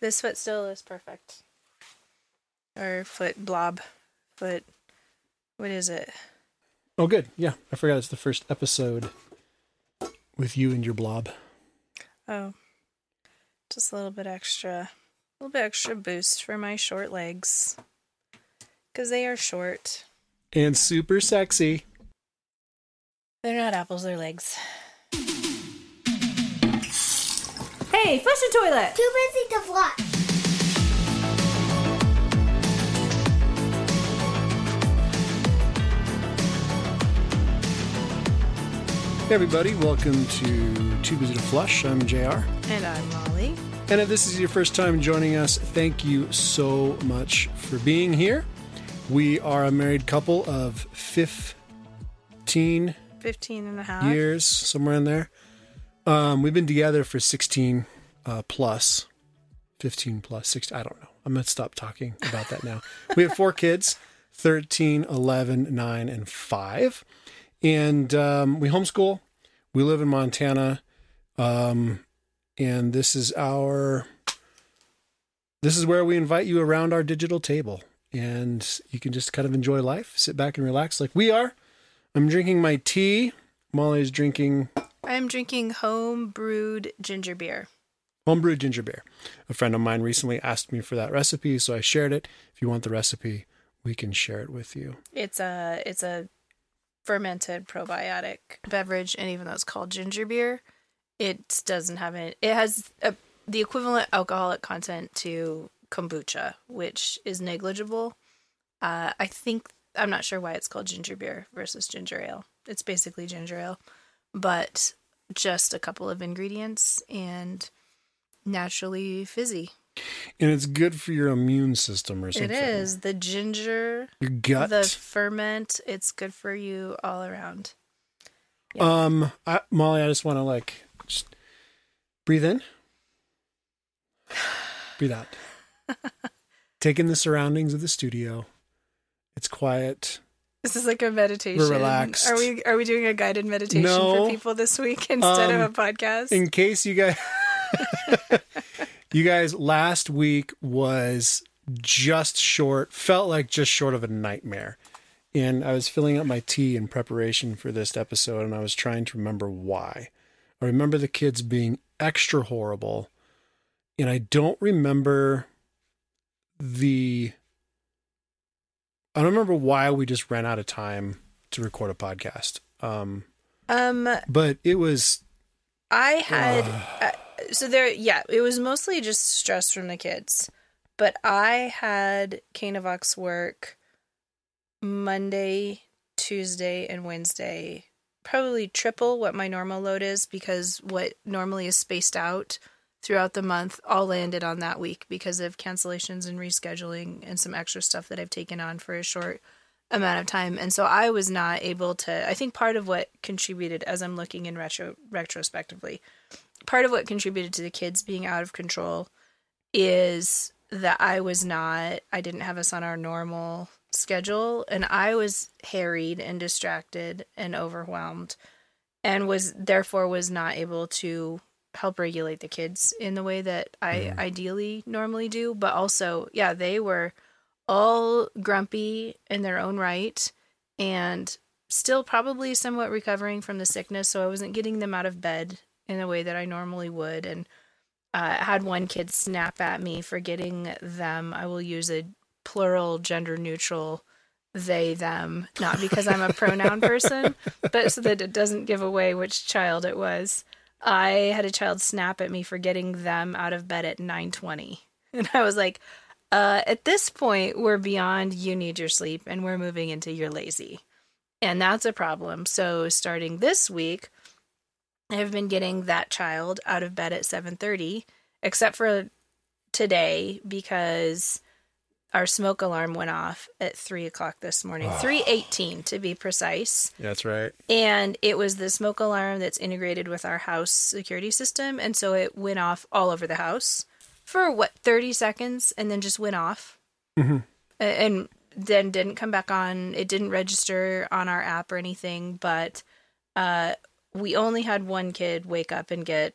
This foot still is perfect. Or foot blob. Foot. What is it? Oh, good. Yeah, I forgot it's the first episode with you and your blob. Oh. Just a little bit extra. A little bit extra boost for my short legs. Because they are short. And super sexy. They're not apples, they're legs. Hey, flush the toilet! Too busy to flush. Hey, everybody. Welcome to Too Busy to Flush. I'm JR. And I'm Molly. And if this is your first time joining us, thank you so much for being here. We are a married couple of 15 15 and a half. years, somewhere in there. Um, we've been together for 16 uh, plus, 15 plus, 16. I don't know. I'm going to stop talking about that now. we have four kids 13, 11, 9, and 5. And um, we homeschool. We live in Montana. Um, and this is our. This is where we invite you around our digital table and you can just kind of enjoy life, sit back and relax like we are. I'm drinking my tea. Molly is drinking I'm drinking home brewed ginger beer. homebrewed ginger beer. A friend of mine recently asked me for that recipe, so I shared it. If you want the recipe, we can share it with you. It's a it's a fermented probiotic beverage, and even though it's called ginger beer, it doesn't have it. It has a, the equivalent alcoholic content to kombucha, which is negligible. Uh, I think I'm not sure why it's called ginger beer versus ginger ale. It's basically ginger ale, but just a couple of ingredients and naturally fizzy. And it's good for your immune system or something. It is the ginger, Your gut. the ferment. It's good for you all around. Um, I, Molly, I just want to like just breathe in, breathe out. Take in the surroundings of the studio. It's quiet. This is like a meditation. relaxed. Are we are we doing a guided meditation No. for people this week instead Um, of a podcast? In case you guys, you guys, last week was just short. Felt like just short of a nightmare. And I was filling up my tea in preparation for this episode, and I was trying to remember why. I remember the kids being extra horrible, and I don't remember the. I don't remember why we just ran out of time to record a podcast. Um, um, but it was I had uh, so there. Yeah, it was mostly just stress from the kids, but I had Canavox work Monday, Tuesday, and Wednesday. Probably triple what my normal load is because what normally is spaced out throughout the month all landed on that week because of cancellations and rescheduling and some extra stuff that I've taken on for a short amount of time. And so I was not able to I think part of what contributed as I'm looking in retro retrospectively, part of what contributed to the kids being out of control is that I was not I didn't have us on our normal schedule and I was harried and distracted and overwhelmed and was therefore was not able to help regulate the kids in the way that I ideally normally do but also yeah they were all grumpy in their own right and still probably somewhat recovering from the sickness so I wasn't getting them out of bed in the way that I normally would. And uh, had one kid snap at me for getting them I will use a plural gender neutral they them not because I'm a pronoun person but so that it doesn't give away which child it was I had a child snap at me for getting them out of bed at 9:20 and I was like uh, at this point we're beyond you need your sleep and we're moving into you're lazy. And that's a problem. So starting this week I've been getting that child out of bed at 7:30 except for today because our smoke alarm went off at three o'clock this morning, three eighteen to be precise. that's right. And it was the smoke alarm that's integrated with our house security system, and so it went off all over the house for what thirty seconds, and then just went off, Mhm. And then didn't come back on. It didn't register on our app or anything, but uh, we only had one kid wake up and get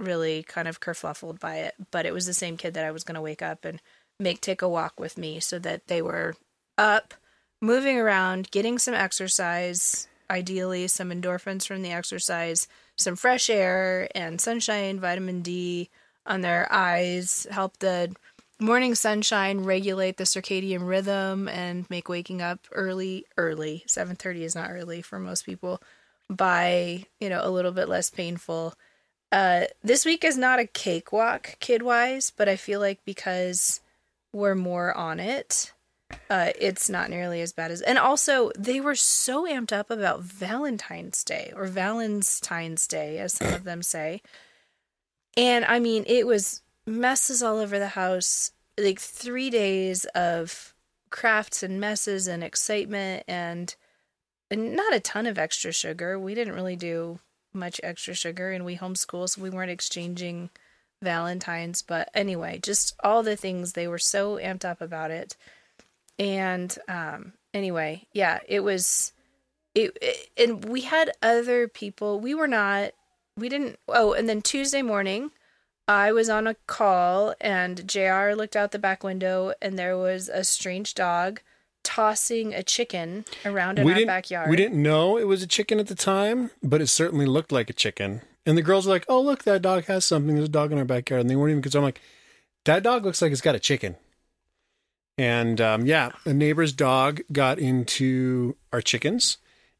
really kind of kerfluffled by it. But it was the same kid that I was going to wake up and make take a walk with me so that they were up, moving around, getting some exercise, ideally some endorphins from the exercise, some fresh air and sunshine, vitamin D on their eyes, help the morning sunshine regulate the circadian rhythm and make waking up early early. 7:30 is not early for most people by you know a little bit less painful. Uh this week is not a cakewalk kid wise but i feel like because we're more on it uh it's not nearly as bad as and also they were so amped up about valentine's day or valentine's day as some of them say. And i mean it was messes all over the house like three days of crafts and messes and excitement and, and not a ton of extra sugar. We didn't really do much extra sugar and we homeschool so we weren't exchanging valentines but anyway just all the things they were so amped up about it and um anyway yeah it was it, it and we had other people we were not we didn't oh and then tuesday morning I was on a call and JR looked out the back window and there was a strange dog tossing a chicken around in we our backyard. We didn't know it was a chicken at the time, but it certainly looked like a chicken. And the girls were like, "Oh, look, that dog has something. There's a dog in our backyard." And they weren't even concerned. I'm like, "That dog looks like it's got a chicken." And um, yeah, a neighbor's dog got into our chickens,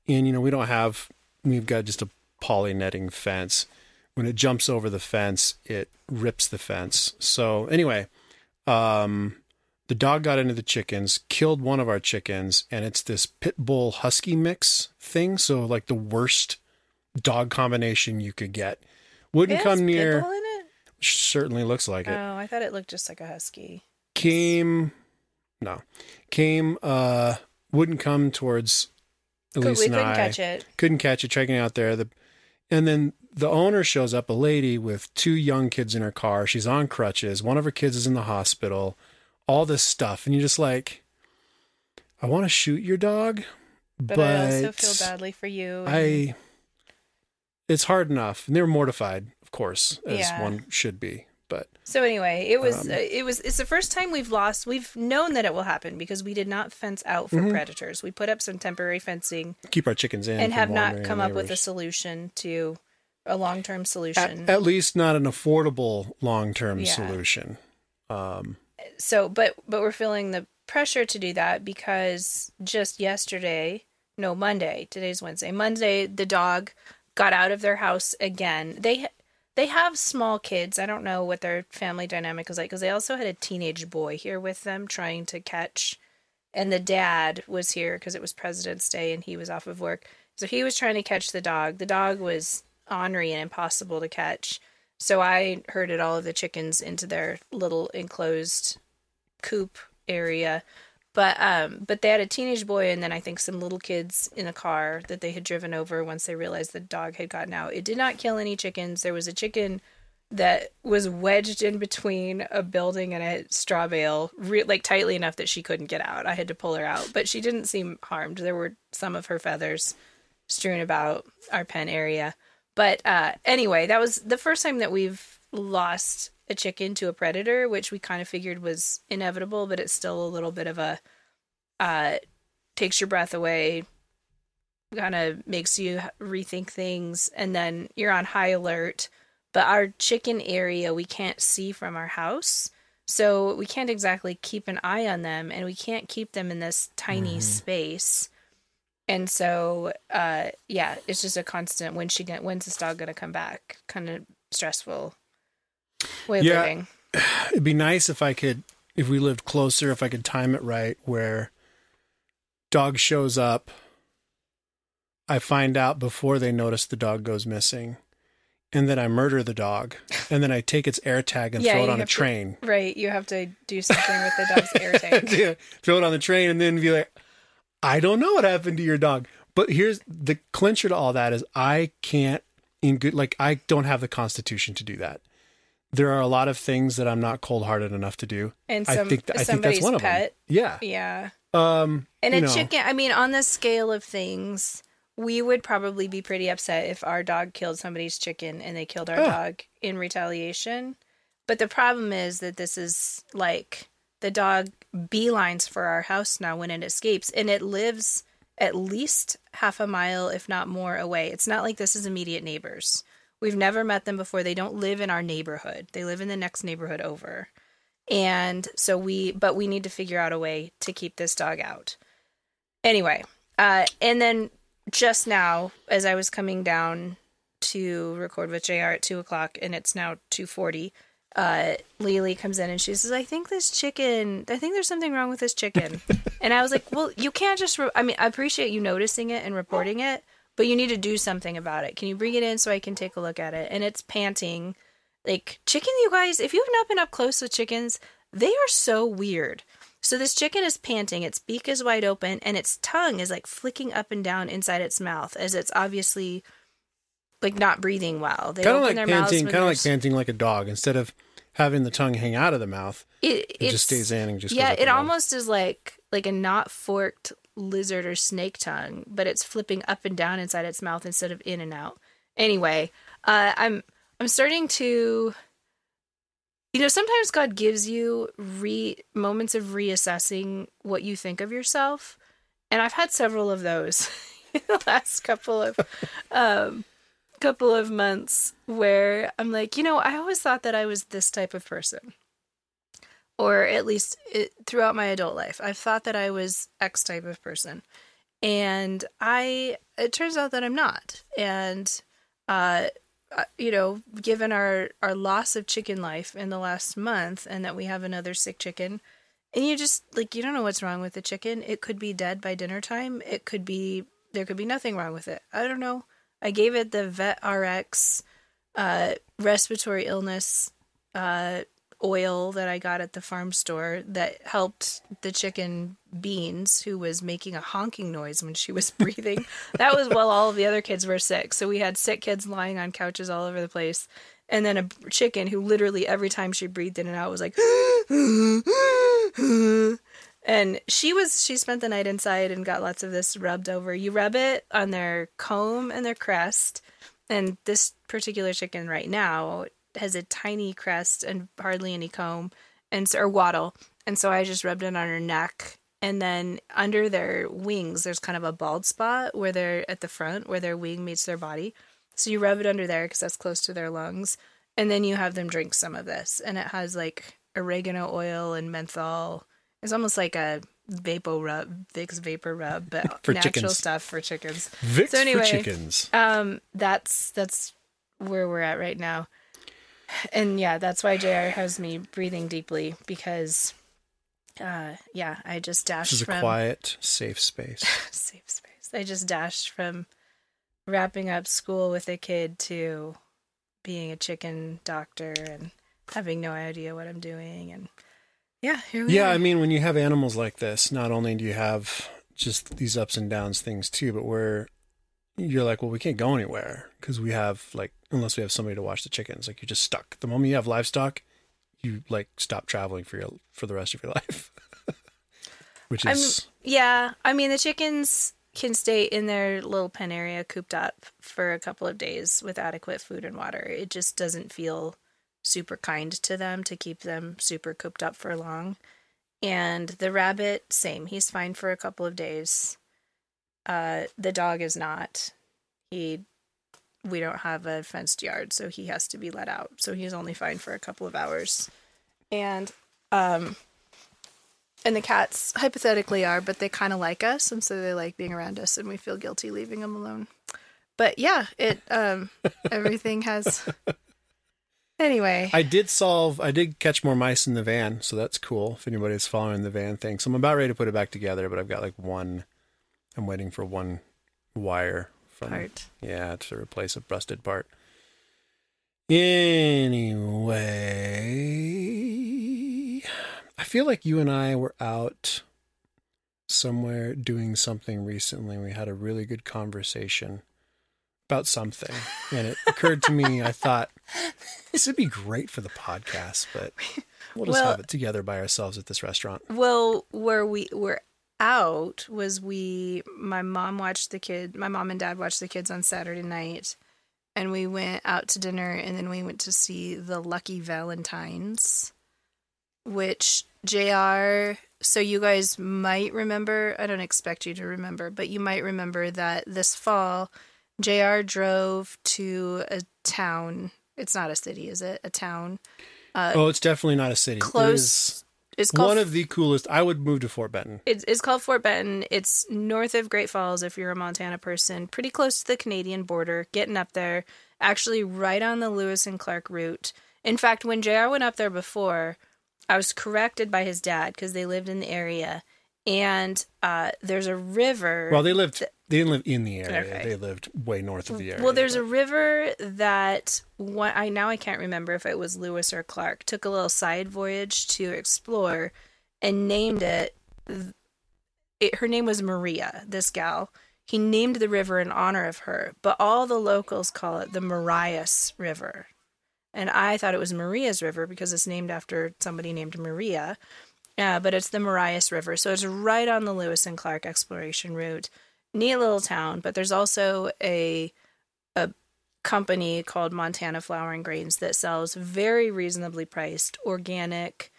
and you know we don't have we've got just a poly netting fence. When it jumps over the fence, it rips the fence. So anyway, um, the dog got into the chickens, killed one of our chickens, and it's this pit bull husky mix thing. So like the worst dog combination you could get. Wouldn't come near. In it? Certainly looks like it. Oh, I thought it looked just like a husky. Came, no, came. uh Wouldn't come towards Could- Elise we couldn't I. catch it. couldn't catch it checking out there the and then the owner shows up a lady with two young kids in her car she's on crutches one of her kids is in the hospital all this stuff and you're just like i want to shoot your dog But, but, I also feel badly for you. and- I- it's hard enough and they were mortified of course as Yeah. one should be but So anyway, it was Um, uh, it was it's the first time we've lost. We've known that it will happen because we did not fence out for Mhm. predators. We put up some temporary fencing keep our chickens in and have not come up with a solution to a long term at, solution. at least not an affordable long-term Yeah. solution um so but but we're feeling the pressure to do that because just yesterday no monday today's wednesday monday the dog got out of their house again. They they have small kids. I don't know what their family dynamic is like because they also had a teenage boy here with them trying to catch and the dad was here because it was president's day and he was off of work. So he was trying to catch the dog. The dog was ornery and impossible to catch. So I herded all of the chickens into their little enclosed coop area. But um but they had a teenage boy and then I think some little kids in a car that they had driven over once they realized the dog had gotten out. It did not kill any chickens. There was a chicken that was wedged in between a building and a straw bale, re- like tightly enough that she couldn't get out. I had to pull her out, but she didn't seem harmed. There were some of her feathers strewn about our pen area. But uh, anyway, that was the first time that we've lost a chicken to a predator, which we kind of figured was inevitable, but it's still a little bit of a uh, takes your breath away, kind of makes you rethink things, and then you're on high alert. But our chicken area we can't see from our house. So we can't exactly keep an eye on them and we can't keep them in this tiny Mhm. space. And so uh yeah, it's just a constant when she get when's this dog gonna come back? Kind of stressful way of Yeah. living. it'd be nice if I could, if we lived closer, if I could time it right, where dog shows up, I find out before they notice the dog goes missing, and then I murder the dog, and then I take its air tag and Yeah, throw it on a have to- train. Right. You have to do something with the dog's air tank. Yeah, throw it on the train, and then be like, I don't know what happened to your dog. But here's the clincher to all that is I can't in good like I don't have the constitution to do that. There are a lot of things that I'm not cold hearted enough to do. And I think th- I think somebody's that's one of them. pet. Yeah. Yeah. Um And a know, chicken I mean, on the scale of things, we would probably be pretty upset if our dog killed somebody's chicken and they killed our Oh. dog in retaliation. But the problem is that this is like the dog beelines for our house now when it escapes, and it lives at least half a mile, if not more, away. It's not like this is immediate neighbors. We've never met them before. They don't live in our neighborhood. They live in the next neighborhood over. And so we, but we need to figure out a way to keep this dog out. Anyway, uh, and then just now, as I was coming down to record with JR at two o'clock, and it's now two forty, uh, Lily comes in and she says, "I think this chicken. I think there's something wrong with this chicken." and I was like, "Well, you can't just. Re- I mean, I appreciate you noticing it and reporting it, but you need to do something about it. Can you bring it in so I can take a look at it?" And it's panting. Like chicken, you guys. If you've not been up close with chickens, they are so weird. So this chicken is panting, its beak is wide open, and its tongue is like flicking up and down inside its mouth as it's obviously like not breathing well. They Kind of like their panting, kind of like panting like a dog. Instead of having the tongue hang out of the mouth, it, it just stays in and just yeah. It almost is like like a not forked lizard or snake tongue, but it's flipping up and down inside its mouth instead of in and out. Anyway, uh, I'm I'm starting to. You know, sometimes God gives you re moments of reassessing what you think of yourself, and I've had several of those in the last couple of um, couple of months where I'm like, you know, I always thought that I was this type of person, or at least it, throughout my adult life, I've thought that I was X type of person, and I it turns out that I'm not, and uh, uh, you know, given our our loss of chicken life in the last month, and that we have another sick chicken, and you just like you don't know what's wrong with the chicken. It could be dead by dinner time. It could be there could be nothing wrong with it. I don't know. I gave it the Vet RX uh, respiratory illness uh, oil that I got at the farm store that helped the chicken Beans, who was making a honking noise when she was breathing. that was while all of the other kids were sick. So we had sick kids lying on couches all over the place. And then a chicken who literally every time she breathed in and out was like, and she was she spent the night inside and got lots of this rubbed over. You rub it on their comb and their crest, and this particular chicken right now has a tiny crest and hardly any comb and so- or wattle. And so I just rubbed it on her neck and then under their wings there's kind of a bald spot where they're at the front where their wing meets their body. So you rub it under there cuz that's close to their lungs and then you have them drink some of this and it has like oregano oil and menthol. It's almost like a vapor rub, Vicks vapor rub, but For natural chickens. stuff for chickens. Vicks So anyway, for chickens. Um, that's that's where we're at right now, and yeah, that's why Jr. has me breathing deeply because, uh, yeah, I just This dashed is a from quiet, safe space. safe space. I just dashed from wrapping up school with a kid to being a chicken doctor and having no idea what I'm doing, and yeah, here we Yeah, are. I mean, when you have animals like this, not only do you have just these ups and downs things too, but where you're like, well, we can't go anywhere because we have like, unless we have somebody to watch the chickens, like you're just stuck. The moment you have livestock, you like stop traveling for your for the rest of your life, which I'm- is Yeah, I mean the chickens can stay in their little pen area cooped up for a couple of days with adequate food and water. It just doesn't feel super kind to them to keep them super cooped up for long. And the rabbit, same. He's fine for a couple of days. Uh, the dog is not. He, we don't have a fenced yard, so he has to be let out. So he's only fine for a couple of hours. And um, and the cats hypothetically are, but they kind of like us, and so they like being around us, and we feel guilty leaving them alone. But yeah, it um everything has. Anyway, I did solve. I did catch more mice in the van, so that's cool. If anybody's following the van thing, so I'm about ready to put it back together, but I've got like one. I'm waiting for one wire from part. yeah to replace a busted part. Anyway, I feel like you and I were out somewhere doing something recently. We had a really good conversation about something, and it occurred to me. I thought this would be great for the podcast, but we'll just Well- have it together by ourselves at this restaurant. Well, where we were out was we my mom watched the kid my mom and dad watched the kids on Saturday night and we went out to dinner and then we went to see the Lucky Valentines which JR so you guys might remember I don't expect you to remember but you might remember that this fall JR drove to a town. It's not a city is it? A town? Uh, oh, it's definitely not a city. Close it's called one of the coolest. I would move to Fort Benton. It's, it's called Fort Benton. It's north of Great Falls if you're a Montana person, pretty close to the Canadian border, getting up there, actually right on the Lewis and Clark route. In fact, when JR went up there before, I was corrected by his dad because they lived in the area. And uh, there's a river. Well, they lived. They didn't live in the area. Okay. They lived way north of the area. Well, there's but- a river that one I now I can't remember if it was Lewis or Clark took a little side voyage to explore and named it, it her name was Maria, this gal. He named the river in honor of her, but all the locals call it the Marias River. And I thought it was Maria's River because it's named after somebody named Maria. Uh, but it's the Marias River. So it's right on the Lewis and Clark exploration route. Neat little town, but there's also a a company called Montana Flour and Grains that sells very reasonably priced organic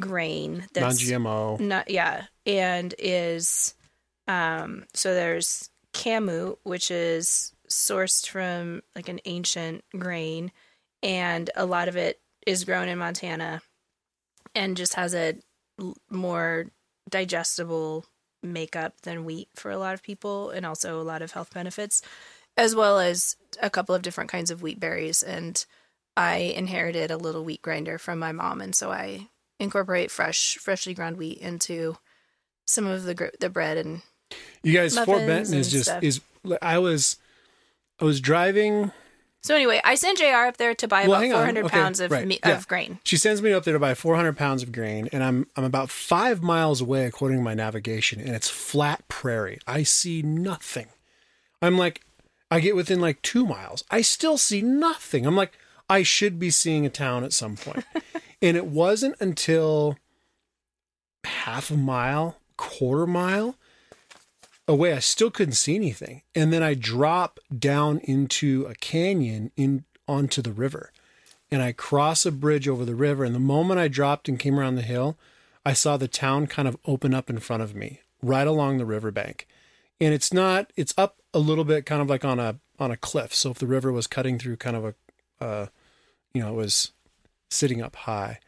grain that's non-GMO. not yeah and is um so there's Kamut which is sourced from like an ancient grain and a lot of it is grown in Montana and just has a more digestible makeup than wheat for a lot of people and also a lot of health benefits as well as a couple of different kinds of wheat berries and I inherited a little wheat grinder from my mom and so I incorporate fresh freshly ground wheat into some of the gr- the bread and You guys, Fort Benton is just stuff. is. I was, I was driving. So anyway I send JR up there to buy Well, about 400 Okay, pounds of right. me- Yeah. of grain She sends me up there to buy 400 pounds of grain, and I'm I'm about five miles away according to my navigation, and it's flat prairie. I see nothing. I'm like, I get within like two miles, I still see nothing. I'm like, I should be seeing a town at some point, and it wasn't until half a mile, quarter mile away, I still couldn't see anything, and then I drop down into a canyon in onto the river and I cross a bridge over the river. And the moment I dropped and came around the hill, I saw the town kind of open up in front of me, right along the riverbank. And it's not; it's up a little bit, kind of like on a on a cliff. So if the river was cutting through, kind of a, uh, you know, it was sitting up high.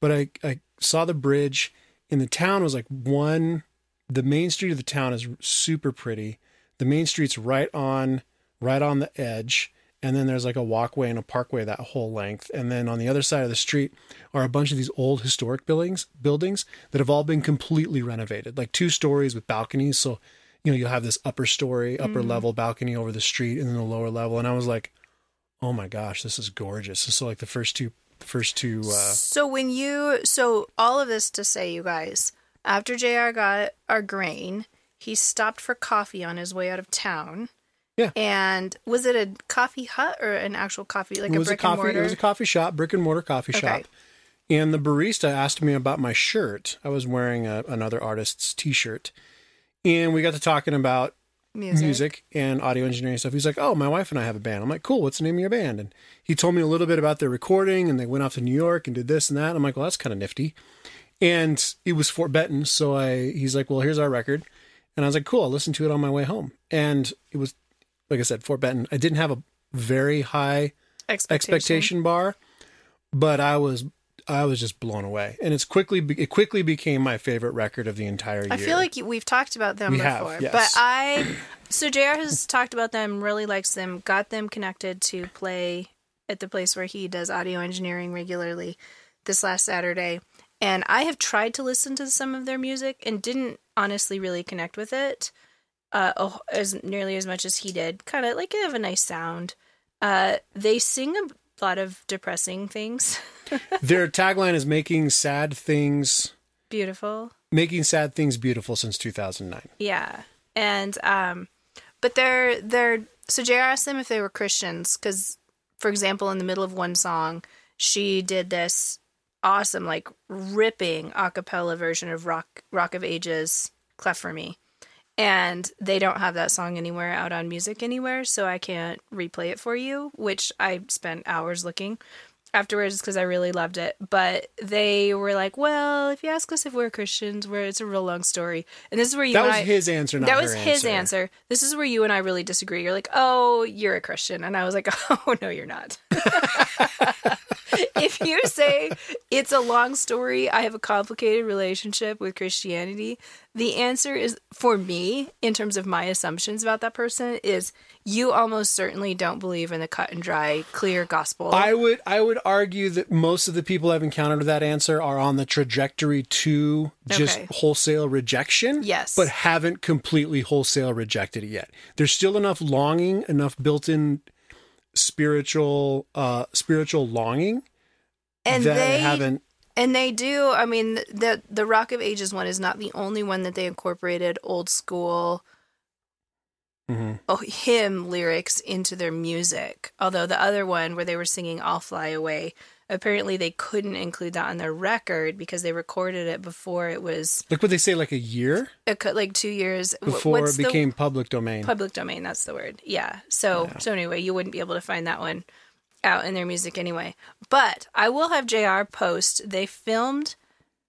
But I I saw the bridge, and the town was like one. The main street of the town is super pretty. The main street's right on right on the edge and then there's like a walkway and a parkway that whole length. And then on the other side of the street are a bunch of these old historic buildings buildings that have all been completely renovated like two stories with balconies. So you know you'll have this upper story upper level balcony over the street and then the lower level. And i was like oh my gosh this is gorgeous. And so like the first two first two uh So when you so all of this to say you guys, after JR got our grain, he stopped for coffee on his way out of town. Yeah. And was it a coffee hut or an actual coffee like it a was a brick and coffee mortar? it was a coffee shop brick and mortar coffee Okay. shop and the barista asked me about my shirt i was wearing a, another artist's t-shirt and we got to talking about music. music and audio engineering stuff. He's like, "Oh, my wife and I have a band." I'm like, "Cool. What's the name of your band?" And he told me a little bit about their recording, and they went off to New York and did this and that. I'm like, "Well, that's kind of nifty." And it was Fort Benton, so I he's like, "Well, here's our record," and I was like, "Cool." I'll listen to it on my way home, and it was like I said, Fort Benton. I didn't have a very high Expectation. expectation bar, but I was I was just blown away, and it's quickly it quickly became my favorite record of the entire year. I feel like we've talked about them We have, before, yes. but I so JR has talked about them, really likes them, got them connected to play at the place where he does audio engineering regularly this last Saturday. And I have tried to listen to some of their music and didn't honestly really connect with it uh, oh, as nearly as much as he did. Kind of like they have a nice sound. Uh, they sing a lot of depressing things. their tagline is making sad things Beautiful. making sad things beautiful since 2009 Yeah, and um, but they're they're so JR asked them if they were Christians because, for example, in the middle of one song, she did this awesome like ripping a cappella version of Rock Rock of Ages Cleft for Me. And they don't have that song anywhere out on music anywhere, so I can't replay it for you, which I spent hours looking afterwards because I really loved it. But they were like, "Well, if you ask us if we're Christians, where it's a real long story." And this is where you That was I, his answer, not that her was his answer. This is where you and I really disagree. You're like, "Oh, you're a Christian," and I was like, "Oh no, you're not." if you say it's a long story, I have a complicated relationship with Christianity, the answer is for me, in terms of my assumptions about that person, is you almost certainly don't believe in the cut and dry, clear gospel. I would I would argue that most of the people I've encountered with that answer are on the trajectory to just Okay. wholesale rejection. Yes. But haven't completely wholesale rejected it yet. There's still enough longing, enough built-in spiritual uh spiritual longing and that they haven't And they do. I mean, the the Rock of Ages one is not the only one that they incorporated old school Mhm. oh, hymn lyrics into their music. Although the other one where they were singing "I'll Fly Away," apparently they couldn't include that on their record because they recorded it before it was like what they say like a year a, like two years before what's it the- became public domain. public domain that's the word yeah so so anyway you wouldn't be able to find that one out in their music anyway but i will have jr post they filmed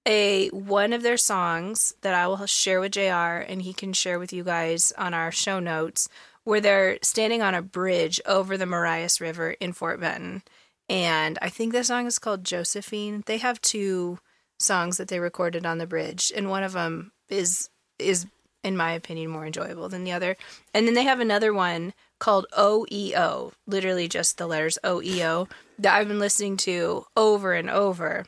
a one of their songs that i will share with jr and he can share with you guys on our show notes where they're standing on a bridge over the marias river in fort benton. And i think the song is called josephine. They have two songs that they recorded on the bridge and one of them is is in my opinion more enjoyable than the other. And then they have another one called oeo literally just the letters oeo that i've been listening to over and over.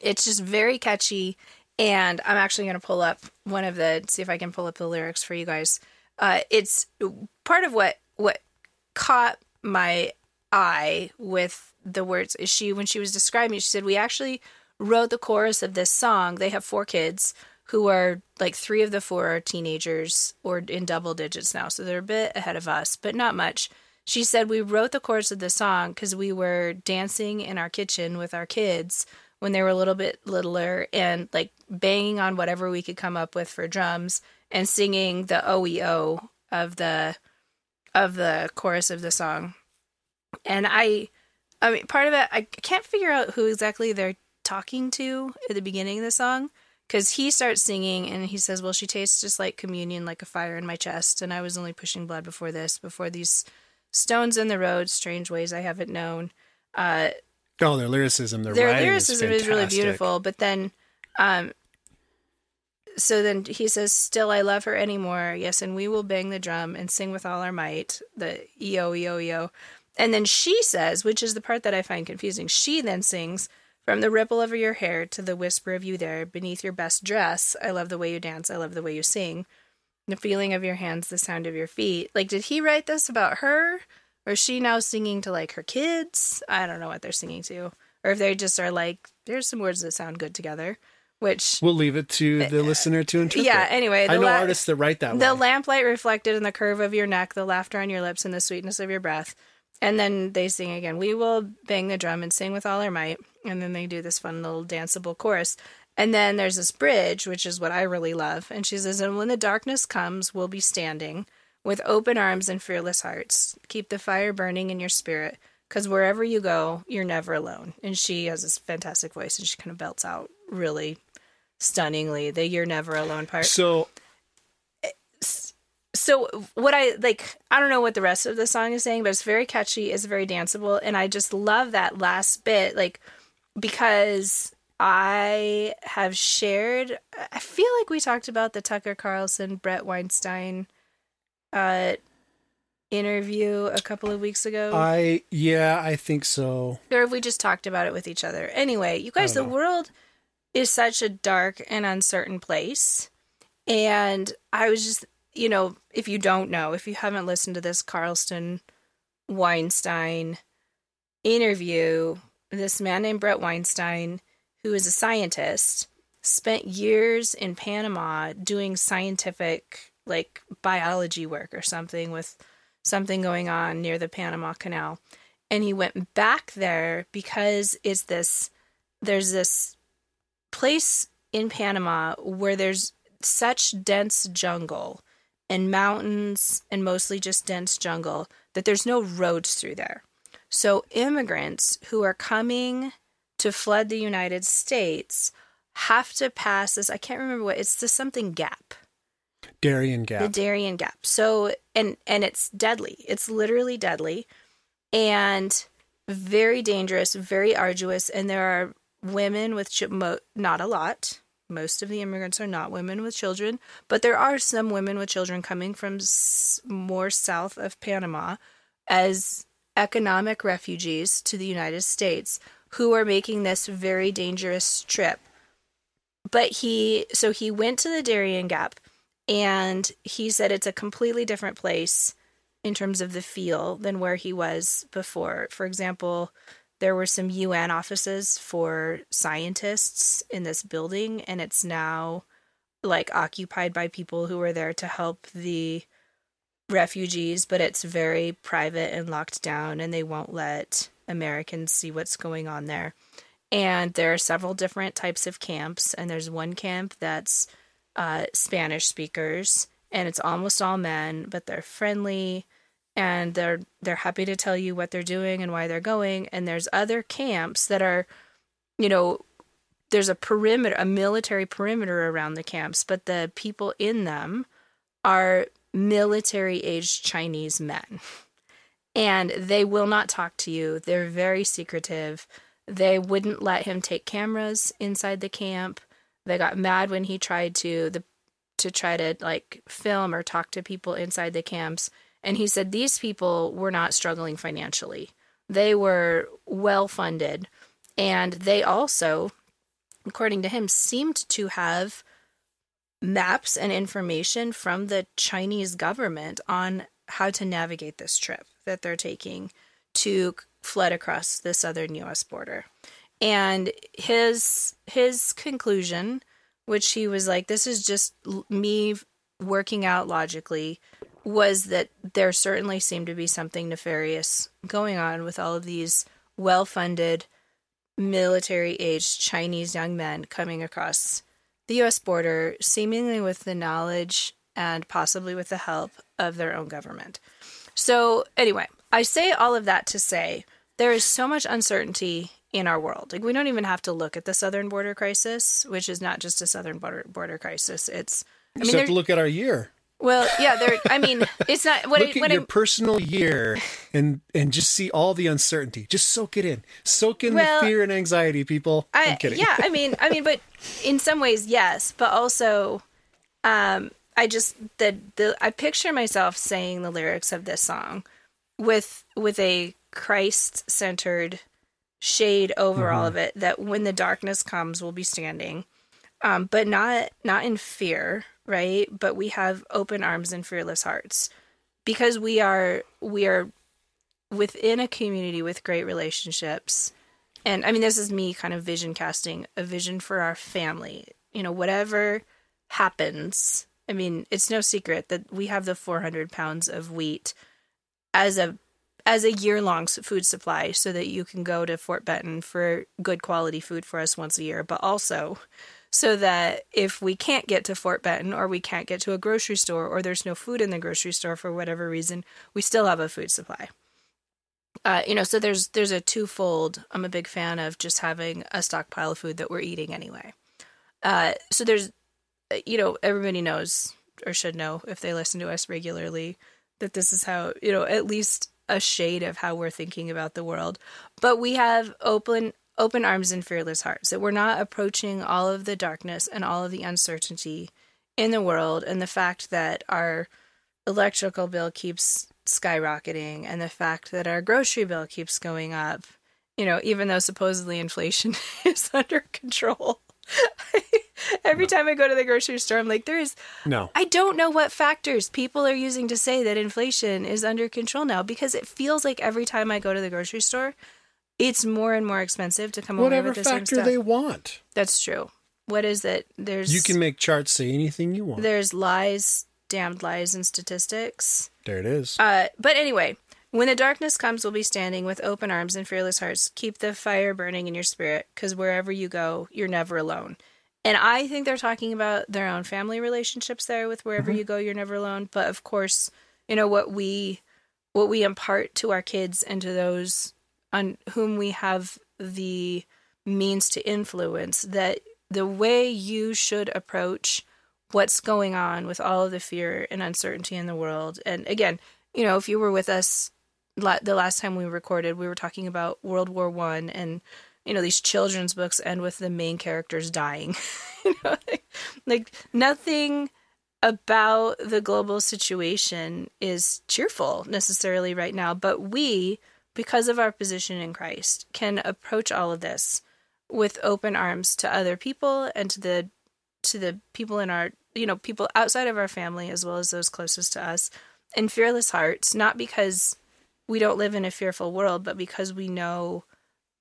It's just very catchy and i'm actually going to pull up one of the see if i can pull up the lyrics for you guys. Uh, it's part of what what caught my eye with the words. Is she when she was describing it she said we actually wrote the chorus of this song. They have four kids who are like three of the four are teenagers or in double digits now so they're a bit ahead of us but not much. She said we wrote the chorus of the song because we were dancing in our kitchen with our kids when they were a little bit littler and like banging on whatever we could come up with for drums and singing the oeo of the of the chorus of the song. And i i mean part of it i can't figure out who exactly they're talking to at the beginning of the song because he starts singing and he says well she tastes just like communion like a fire in my chest and i was only pushing blood before this before these stones in the road strange ways i haven't known. Uh Oh, their lyricism, their, their lyricism is, is, really beautiful but then um so then he says still i love her anymore. Yes and we will bang the drum and sing with all our might the eo eo eo. And then she says which is the part that i find confusing she then sings from the ripple of your hair to the whisper of you there beneath your best dress i love the way you dance i love the way you sing. The feeling of your hands the sound of your feet. Like did he write this about her? Or is she now singing to like her kids? I don't know what they're singing to. Or if they just are like there's some words that sound good together which We'll leave it to the eh, listener to interpret. yeah anyway I know la- artists that write that the lamplight reflected in the curve of your neck the laughter on your lips and the sweetness of your breath and then they sing again. We will bang the drum and sing with all our might. And then they do this fun little danceable chorus. And then there's this bridge which is what i really love. And she says and when the darkness comes we'll be standing with open arms and fearless hearts. Keep the fire burning in your spirit because wherever you go you're never alone. And she has this fantastic voice and she kind of belts out really stunningly the you're never alone part. So so what I like, I don't know what the rest of the song is saying, but it's very catchy, it's very danceable, and I just love that last bit, like because I have shared. I feel like we talked about the Tucker Carlson Bret Weinstein uh interview a couple of weeks ago, I yeah, I think so. or have we just talked about it with each other. Anyway, you guys, the know. world is such a dark and uncertain place. And I was just, you know, if you don't know, if you haven't listened to this Carlson Weinstein interview, this man named Bret Weinstein, who is a scientist, spent years in Panama doing scientific, like biology work or something with something going on near the Panama Canal. And he went back there because it's this, there's this place in Panama where there's such dense jungle and mountains and mostly just dense jungle that there's no roads through there. So immigrants who are coming to flood the United States have to pass this I can't remember what it's the something gap. Darien Gap. The Darien Gap. So and and it's deadly. It's literally deadly and very dangerous, very arduous and there are women with not a lot. Most of the immigrants are not women with children, but there are some women with children coming from s- more south of Panama as economic refugees to the United States who are making this very dangerous trip. But he, so he went to the Darien Gap and he said it's a completely different place in terms of the feel than where he was before. For example, there were some UN offices for scientists in this building, and it's now like occupied by people who are there to help the refugees, but it's very private and locked down, and they won't let Americans see what's going on there. And there are several different types of camps, and there's one camp that's uh, Spanish speakers, and it's almost all men, but they're friendly and they're they're happy to tell you what they're doing and why they're going. And there's other camps that are, you know, there's a perimeter, a military perimeter around the camps, but the people in them are military aged Chinese men. And they will not talk to you. They're very secretive. They wouldn't let him take cameras inside the camp. They got mad when he tried to the to try to like film or talk to people inside the camps. And he said these people were not struggling financially. They were well funded and they also according to him seemed to have maps and information from the Chinese government on how to navigate this trip that they're taking to flood across the southern US border. And his his conclusion, which he was like this is just me working out logically, was that there certainly seemed to be something nefarious going on with all of these well-funded military aged Chinese young men coming across the US border, seemingly with the knowledge and possibly with the help of their own government. So, anyway, I say all of that to say there is so much uncertainty in our world. Like, we don't even have to look at the southern border crisis, which is not just a southern border, border crisis. It's, I mean, to look at our year. Well, yeah, there. I mean, it's not what. Look it, at your I'm, personal year and and just see all the uncertainty. Just soak it in. Soak in well, the fear and anxiety, people. I, am kidding. Yeah, I mean, I mean, but in some ways, yes, but also, um, I just the the I picture myself saying the lyrics of this song with with a Christ centered shade over mm-hmm. all of it. That when the darkness comes, we'll be standing, um, but not not in fear right? But we have open arms and fearless hearts because we are we are within a community with great relationships. And I mean this is me kind of vision casting a vision for our family. You know, whatever happens, I mean, it's no secret that we have the 400 pounds of wheat as a as a year long food supply so that you can go to Fort Benton for good quality food for us once a year, but also so that if we can't get to Fort Benton or we can't get to a grocery store or there's no food in the grocery store for whatever reason, we still have a food supply. Uh, you know, so there's there's a twofold. I'm a big fan of just having a stockpile of food that we're eating anyway. Uh, so there's, uh, you know, everybody knows or should know if they listen to us regularly that this is how you know at least a shade of how we're thinking about the world. But we have open open arms and fearless hearts, that we're not approaching all of the darkness and all of the uncertainty in the world, and the fact that our electrical bill keeps skyrocketing, and the fact that our grocery bill keeps going up, you know, even though supposedly inflation is under control. Every no. time I go to the grocery store, I'm like, there is no. I don't know what factors people are using to say that inflation is under control now because it feels like every time I go to the grocery store, it's more and more expensive to come Whatever away with the same factor stuff. they want. That's true. What is it? There's You can make charts say anything you want. There's lies, damned lies and statistics. There it is. Uh, but anyway, when the darkness comes, we'll be standing with open arms and fearless hearts. Keep the fire burning in your spirit, because wherever you go, you're never alone. And I think they're talking about their own family relationships there with wherever Mm-hmm. you go, you're never alone. But of course, you know what we what we impart to our kids and to those on whom we have the means to influence that the way you should approach what's going on with all of the fear and uncertainty in the world. And again, you know, if you were with us la- the last time we recorded, we were talking about World War One, and you know, these children's books end with the main characters dying. you know, like, like nothing about the global situation is cheerful necessarily right now, but we, because of our position in Christ, can approach all of this with open arms to other people and to the to the people in our you know people outside of our family as well as those closest to us in fearless hearts not because we don't live in a fearful world but because we know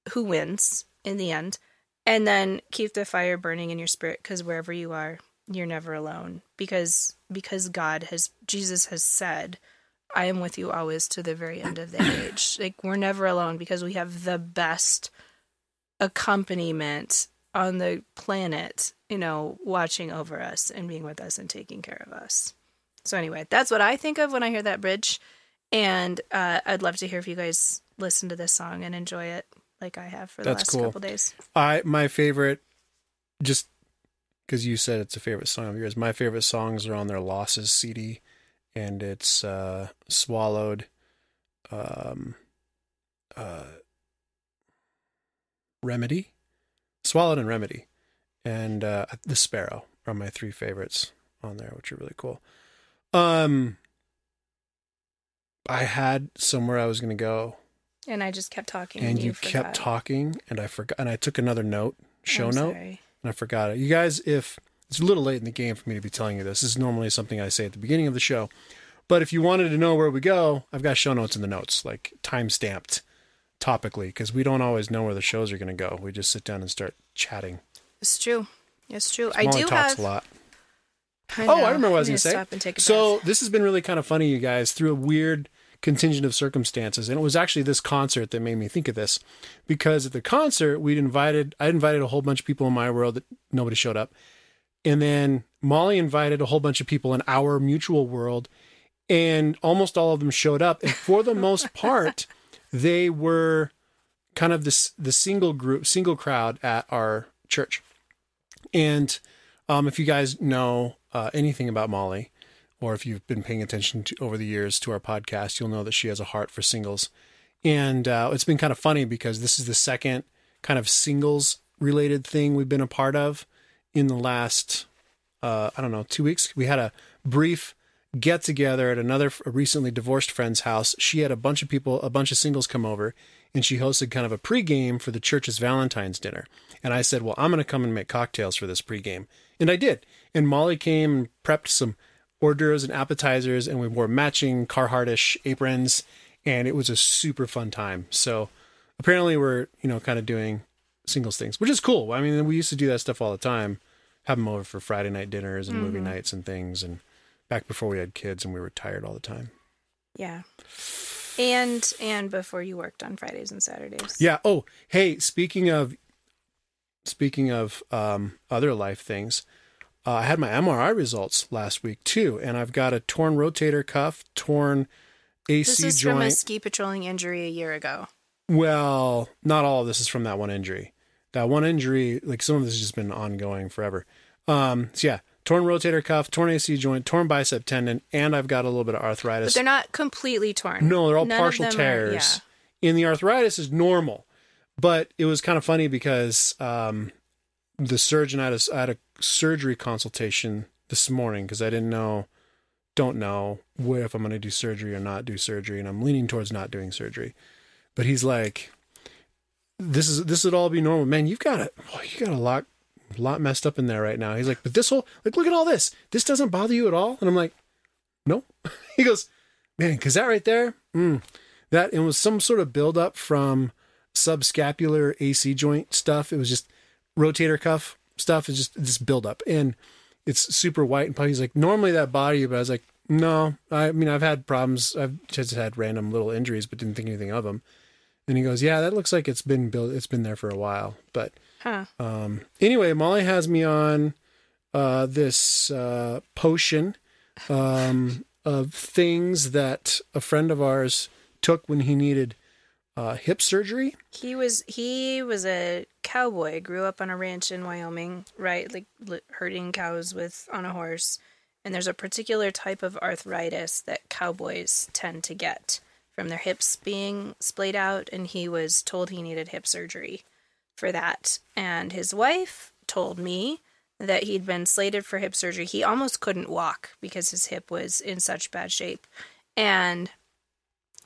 who wins in the end. And then keep the fire burning in your spirit because wherever you are you're never alone because because god has jesus has said i am with you always to the very end of the age like we're never alone because we have the best accompaniment on the planet you know watching over us and being with us and taking care of us so anyway that's what i think of when i hear that bridge and uh, i'd love to hear if you guys listen to this song and enjoy it like i have for the That's last cool. couple days I my favorite, just because you said it's a favorite song of yours. My favorite songs are on their Losses CD, and it's uh, Swallowed, um, uh, Remedy, Swallowed and Remedy, and uh, The Sparrow are my three favorites on there, which are really cool. Um, I had somewhere I was going to go, and i just kept talking and you, forgot. kept talking, and I forgot, and I took another note, show note and I forgot it. You guys, if it's a little late in the game for me to be telling you this, this is normally something I say at the beginning of the show. But if you wanted to know where we go, I've got show notes in the notes, like time stamped topically, because we don't always know where the shows are going to go. We just sit down and start chatting. it's true it's true i do talks have a lot. I Oh. I remember what I was going to say. stop and take a So breath. this has been really kind of funny, you guys, through a weird contingent of circumstances, and it was actually this concert that made me think of this, because at the concert we'd invited, I invited a whole bunch of people in my world that nobody showed up, and then Molly invited a whole bunch of people in our mutual world, and almost all of them showed up, and for the most part, they were kind of this the single group, single crowd at our church, and um, if you guys know uh, anything about Molly, or if you've been paying attention to over the years to our podcast, you'll know that she has a heart for singles. And uh, it's been kind of funny because this is the second kind of singles related thing we've been a part of in the last, uh, I don't know, two weeks. We had a brief get together at another recently divorced friend's house. She had a bunch of people, a bunch of singles come over, and she hosted kind of a pregame for the church's Valentine's dinner. And I said, Well, I'm going to come and make cocktails for this pregame. And I did. And Molly came and prepped some hors d'oeuvres and appetizers, and we wore matching Carharttish aprons, and it was a super fun time. So apparently, we're you know kind of doing singles things, which is cool. I mean, we used to do that stuff all the time, have them over for Friday night dinners and movie nights and things, and back before we had kids and we were tired all the time. yeah and and before you worked on fridays and saturdays Yeah. Oh, hey, speaking of speaking of um, other life things, uh, I had my MRI results last week too, and I've got a torn rotator cuff, torn AC this is from a ski patrolling injury a year ago Well, not all of this is from that one injury. That one injury, like some of this has just been ongoing forever. Um, so yeah, torn rotator cuff, torn AC joint, torn bicep tendon, and I've got a little bit of arthritis. but they're not completely torn No, they're all None partial them are- tears. And the arthritis is normal, but it was kind of funny because um, the surgeon I had a, I had a surgery consultation this morning because I didn't know, don't know where if I'm going to do surgery or not do surgery, and I'm leaning towards not doing surgery. But he's like, "This is this would all be normal, man. You've got it. Oh, you got a lot, lot messed up in there right now." He's like, "But this whole like, look at all this. This doesn't bother you at all?" And I'm like, "No." he goes, "Man, because that right there." Mm, that it was some sort of buildup from subscapular AC joint stuff. It was just rotator cuff stuff. It's just this buildup, and it's super white and puffy. He's like, normally that you, but I was like, no. I mean, I've had problems. I've just had random little injuries, but didn't think anything of them. And he goes, yeah, that looks like it's been built. It's been there for a while, but Huh. Um, anyway, Molly has me on uh, this uh, potion um, of things that a friend of ours took when he needed uh, hip surgery. He was he was a cowboy. Grew up on a ranch in Wyoming, right? Like li- herding cows with on a horse. And there's a particular type of arthritis that cowboys tend to get from their hips being splayed out. And he was told he needed hip surgery for that. And his wife told me that he'd been slated for hip surgery. He almost couldn't walk because his hip was in such bad shape. And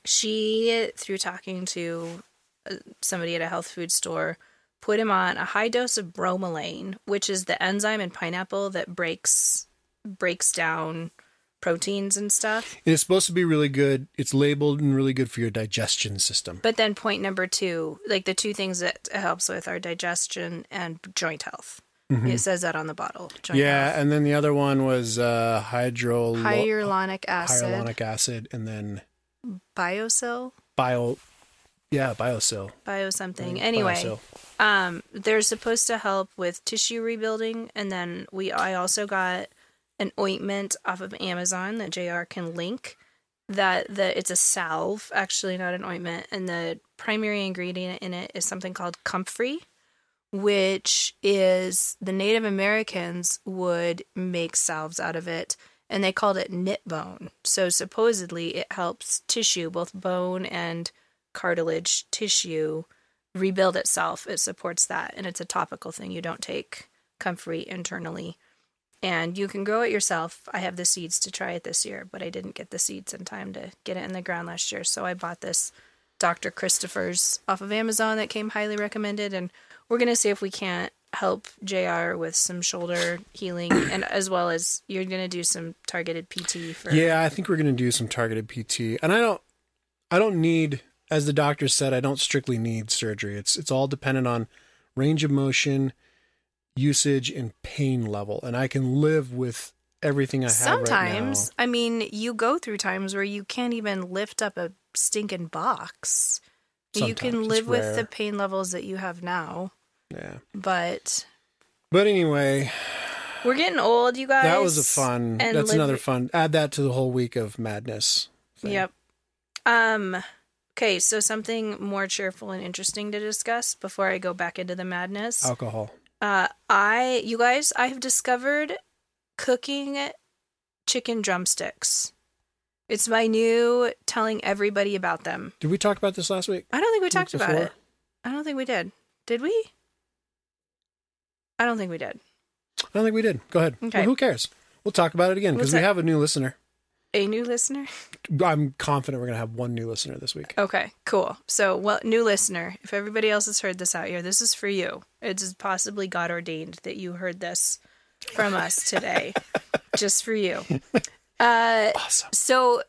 she, through talking to uh, somebody at a health food store, put him on a high dose of bromelain, which is the enzyme in pineapple that breaks breaks down proteins and stuff. And it's supposed to be really good. It's labeled and really good for your digestion system. But then point number two, like the two things that it helps with are digestion and joint health. It says that on the bottle. Joint Mm-hmm. yeah, health. and then the other one was uh, hydro hyaluronic acid, hyaluronic acid, and then biocell, bio, yeah, biosil. bio something. Anyway, Biosil. um, they're supposed to help with tissue rebuilding, and then we I also got an ointment off of Amazon that Jr. can link. That the it's a salve, actually not an ointment, and the primary ingredient in it is something called comfrey, which is the Native Americans would make salves out of it, and they called it knit bone. So supposedly it helps tissue, both bone and cartilage tissue, rebuild itself. It supports that, and it's a topical thing. You don't take comfrey internally. And you can grow it yourself. I have the seeds to try it this year, but I didn't get the seeds in time to get it in the ground last year. So I bought this Dr. Christopher's off of Amazon that came highly recommended. And we're going to see if we can't help JR with some shoulder healing and as well as you're going to do some targeted PT for Yeah, I think we're going to do some targeted PT, and I don't, I don't need, as the doctor said, I don't strictly need surgery. It's it's all dependent on range of motion, usage, and pain level, and I can live with everything I have Sometimes, right I mean, you go through times where you can't even lift up a stinking box. Sometimes. you can live with the pain levels that you have now. Yeah, but but anyway, we're getting old, you guys. that was a fun. and That's live- another fun. Add that to the whole week of madness. thing. Yep. Um. Okay, so something more cheerful and interesting to discuss before I go back into the madness. Alcohol. Uh, I, you guys, I have discovered cooking chicken drumsticks. It's my new telling everybody about them. Did we talk about this last week? I don't think we talked Week about it. I don't think we did. Did we? I don't think we did. I don't think we did. Go ahead. Okay. Well, who cares? We'll talk about it again because we have a new listener. A new listener? I'm confident we're going to have one new listener this week. Okay, cool. So, well, new listener, if everybody else has heard this out here, this is for you. It's possibly God ordained that you heard this from us today, just for you. Uh, Awesome. so,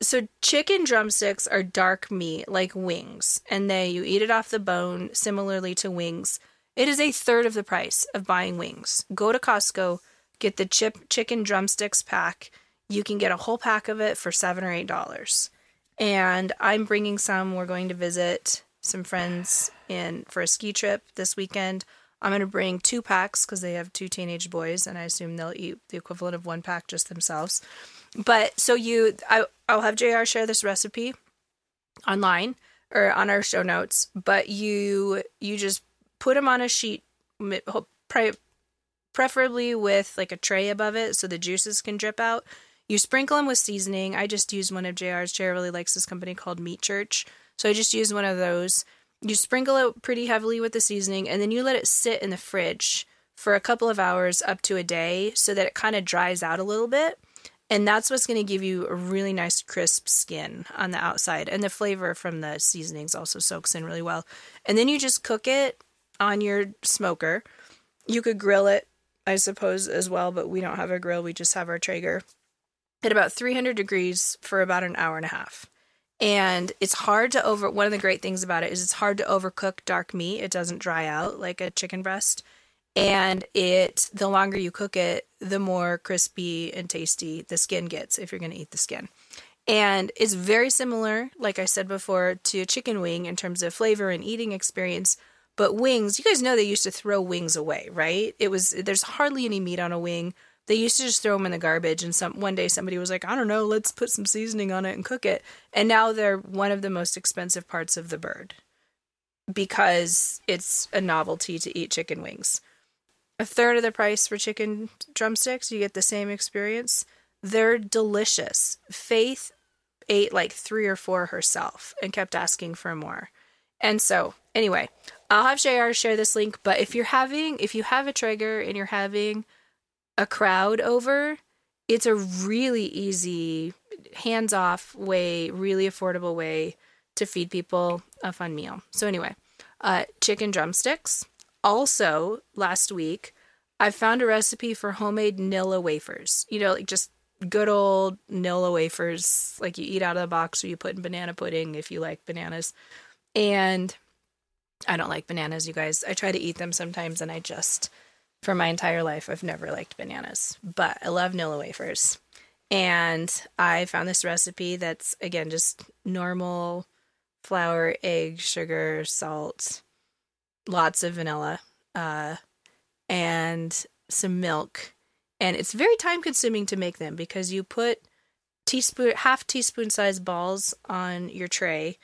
so chicken drumsticks are dark meat like wings, and they you eat it off the bone, similarly to wings. It is a third of the price of buying wings. Go to Costco, get the chip chicken drumsticks pack. You can get a whole pack of it for seven or eight dollars. And I'm bringing some. We're going to visit some friends in for a ski trip this weekend. I'm going to bring two packs because they have two teenage boys, and I assume they'll eat the equivalent of one pack just themselves. But so you, I, I'll have Jr. share this recipe online or on our show notes. But you, you just put them on a sheet, preferably with like a tray above it, so the juices can drip out. You sprinkle them with seasoning. I just use one of JR's. JR really likes this company called Meat Church, so I just use one of those. You sprinkle it pretty heavily with the seasoning, and then you let it sit in the fridge for a couple of hours up to a day so that it kind of dries out a little bit. And that's what's going to give you a really nice crisp skin on the outside. And the flavor from the seasonings also soaks in really well. And then you just cook it on your smoker. You could grill it, I suppose, as well, but we don't have a grill. We just have our Traeger at about 300 degrees for about an hour and a half. And it's hard to over. One of the great things about it is it's hard to overcook dark meat. It doesn't dry out like a chicken breast. And it, the longer you cook it, the more crispy and tasty the skin gets if you're going to eat the skin. And it's very similar, like I said before, to a chicken wing in terms of flavor and eating experience, But wings, you guys know they used to throw wings away, right? It was there's hardly any meat on a wing. They used to just throw them in the garbage and some one day somebody was like, "I don't know, let's put some seasoning on it and cook it." And now they're one of the most expensive parts of the bird because it's a novelty to eat chicken wings. A third of the price for chicken drumsticks, you get the same experience. They're delicious. Faith ate like three or four herself and kept asking for more. And so, anyway, I'll have JR share this link, but if you're having, if you have a Traeger and you're having a crowd over, it's a really easy, hands off way, really affordable way to feed people a fun meal. So, anyway, uh, chicken drumsticks. Also, last week, I found a recipe for homemade Nilla wafers. You know, like just good old Nilla wafers, like you eat out of the box or you put in banana pudding if you like bananas. And I don't like bananas, you guys. I try to eat them sometimes and I just, for my entire life, I've never liked bananas. But I love Nilla wafers. And I found this recipe that's, again, just normal flour, egg, sugar, salt, lots of vanilla, uh, and some milk. And it's very time consuming to make them because you put teaspoon half teaspoon sized balls on your tray.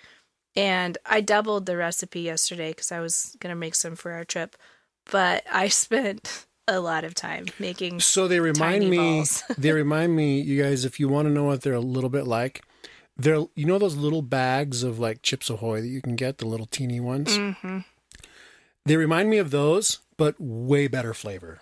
And I doubled the recipe yesterday because I was gonna make some for our trip, but I spent a lot of time making. So they remind me. they remind me, you guys, if you want to know what they're a little bit like, they're you know those little bags of like Chips Ahoy that you can get, the little teeny ones. Mm-hmm. They remind me of those, but way better flavor.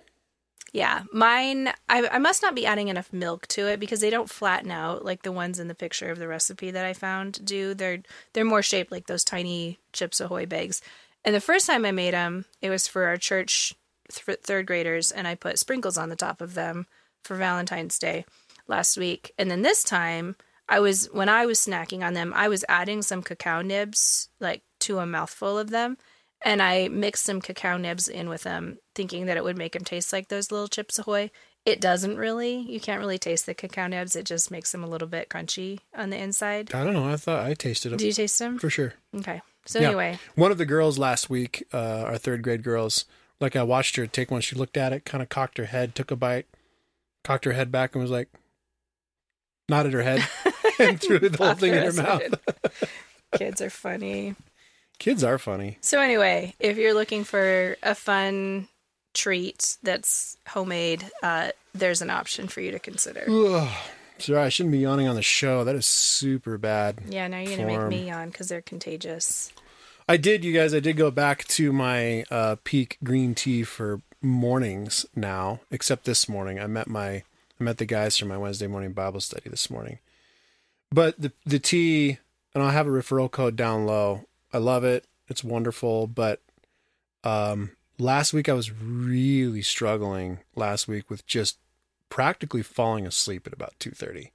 Yeah, mine. I, I must not be adding enough milk to it because they don't flatten out like the ones in the picture of the recipe that I found do. They're they're more shaped like those tiny Chips Ahoy bags. And the first time I made them, it was for our church th- third graders, and I put sprinkles on the top of them for Valentine's Day last week. And then this time, I was when I was snacking on them, I was adding some cacao nibs like to a mouthful of them and I mixed some cacao nibs in with them, thinking that it would make them taste like those little chips ahoy. It doesn't really. You can't really taste the cacao nibs. It just makes them a little bit crunchy on the inside. I don't know. I thought I tasted them. Do you taste them? For sure. Okay. So Yeah. anyway, One of the girls last week, uh, our third grade girls, like I watched her take one. She looked at it, kind of cocked her head, took a bite, cocked her head back, and was like, nodded her head, and threw the whole thing in her mouth. kids are funny. Kids are funny. So anyway, if you're looking for a fun treat that's homemade, uh, there's an option for you to consider. Sorry, I shouldn't be yawning on the show. That is super bad. Yeah, now you're gonna make me yawn because they're contagious. I did, you guys. I did go back to my uh, Pique green tea for mornings now, except this morning. I met my I met the guys from my Wednesday morning Bible study this morning. But the the tea, and I'll have a referral code down low. I love it. It's wonderful. But um, last week I was really struggling. Last week with just practically falling asleep at about two thirty.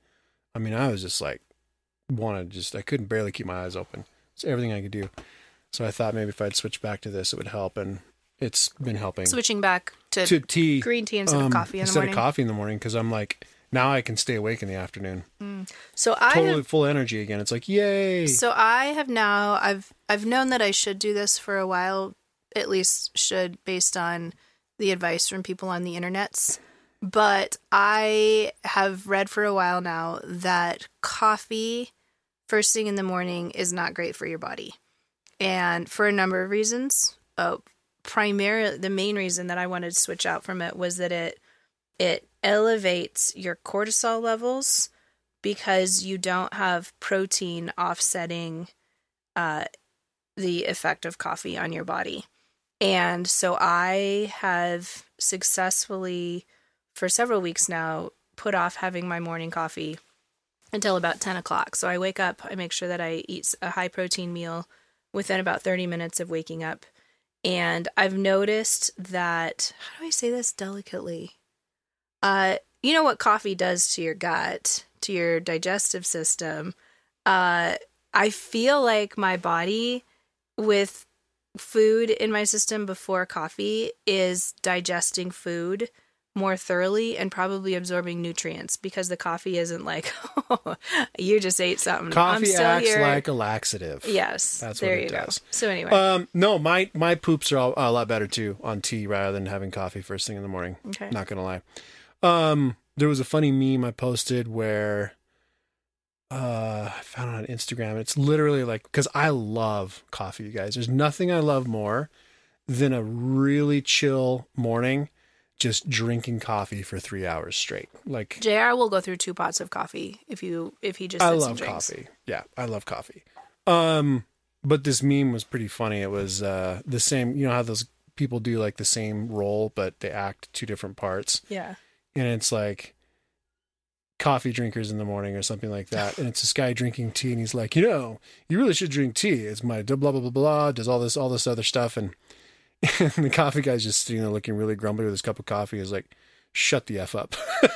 I mean, I was just like wanted just I couldn't barely keep my eyes open. It's everything I could do. So I thought maybe if I'd switch back to this, it would help, and it's been helping. Switching back to, to tea green tea instead um, of coffee in the instead of coffee in the morning because I'm like now I can stay awake in the afternoon, So I totally have, full energy again. It's like yay! so I have now I've I've known that I should do this for a while, at least should based on the advice from people on the internets. But I have read for a while now that coffee first thing in the morning is not great for your body. And for a number of reasons. Uh, primarily the main reason that I wanted to switch out from it was that it it elevates your cortisol levels because you don't have protein offsetting uh, the effect of coffee on your body. And so I have successfully, for several weeks now, put off having my morning coffee until about 10 o'clock. So I wake up, I make sure that I eat a high protein meal within about 30 minutes of waking up. And I've noticed that, how do I say this delicately? Uh, you know what coffee does to your gut, to your digestive system. Uh, I feel like my body with food in my system before coffee is digesting food more thoroughly and probably absorbing nutrients because the coffee isn't like, oh, you just ate something. Coffee acts here. like a laxative. yes, That's there what it you does. go. So anyway, Um, no, my my poops are all, a lot better too on tea rather than having coffee first thing in the morning. Okay. Not gonna lie. Um, there was a funny meme I posted where uh I found it on Instagram. It's literally like because I love coffee, you guys. There's nothing I love more than a really chill morning, just drinking coffee for three hours straight. Like Jr. will go through two pots of coffee if you if he just I love coffee. Yeah, I love coffee. Um, but this meme was pretty funny. It was uh the same. You know how those people do like the same role, but they act two different parts, Yeah. and it's like coffee drinkers in the morning or something like that. And it's this guy drinking tea, and he's like, you know, you really should drink tea. It's my blah blah blah blah. Does all this all this other stuff, and, and the coffee guy's just sitting there looking really grumpy with his cup of coffee. Is like, shut the f up.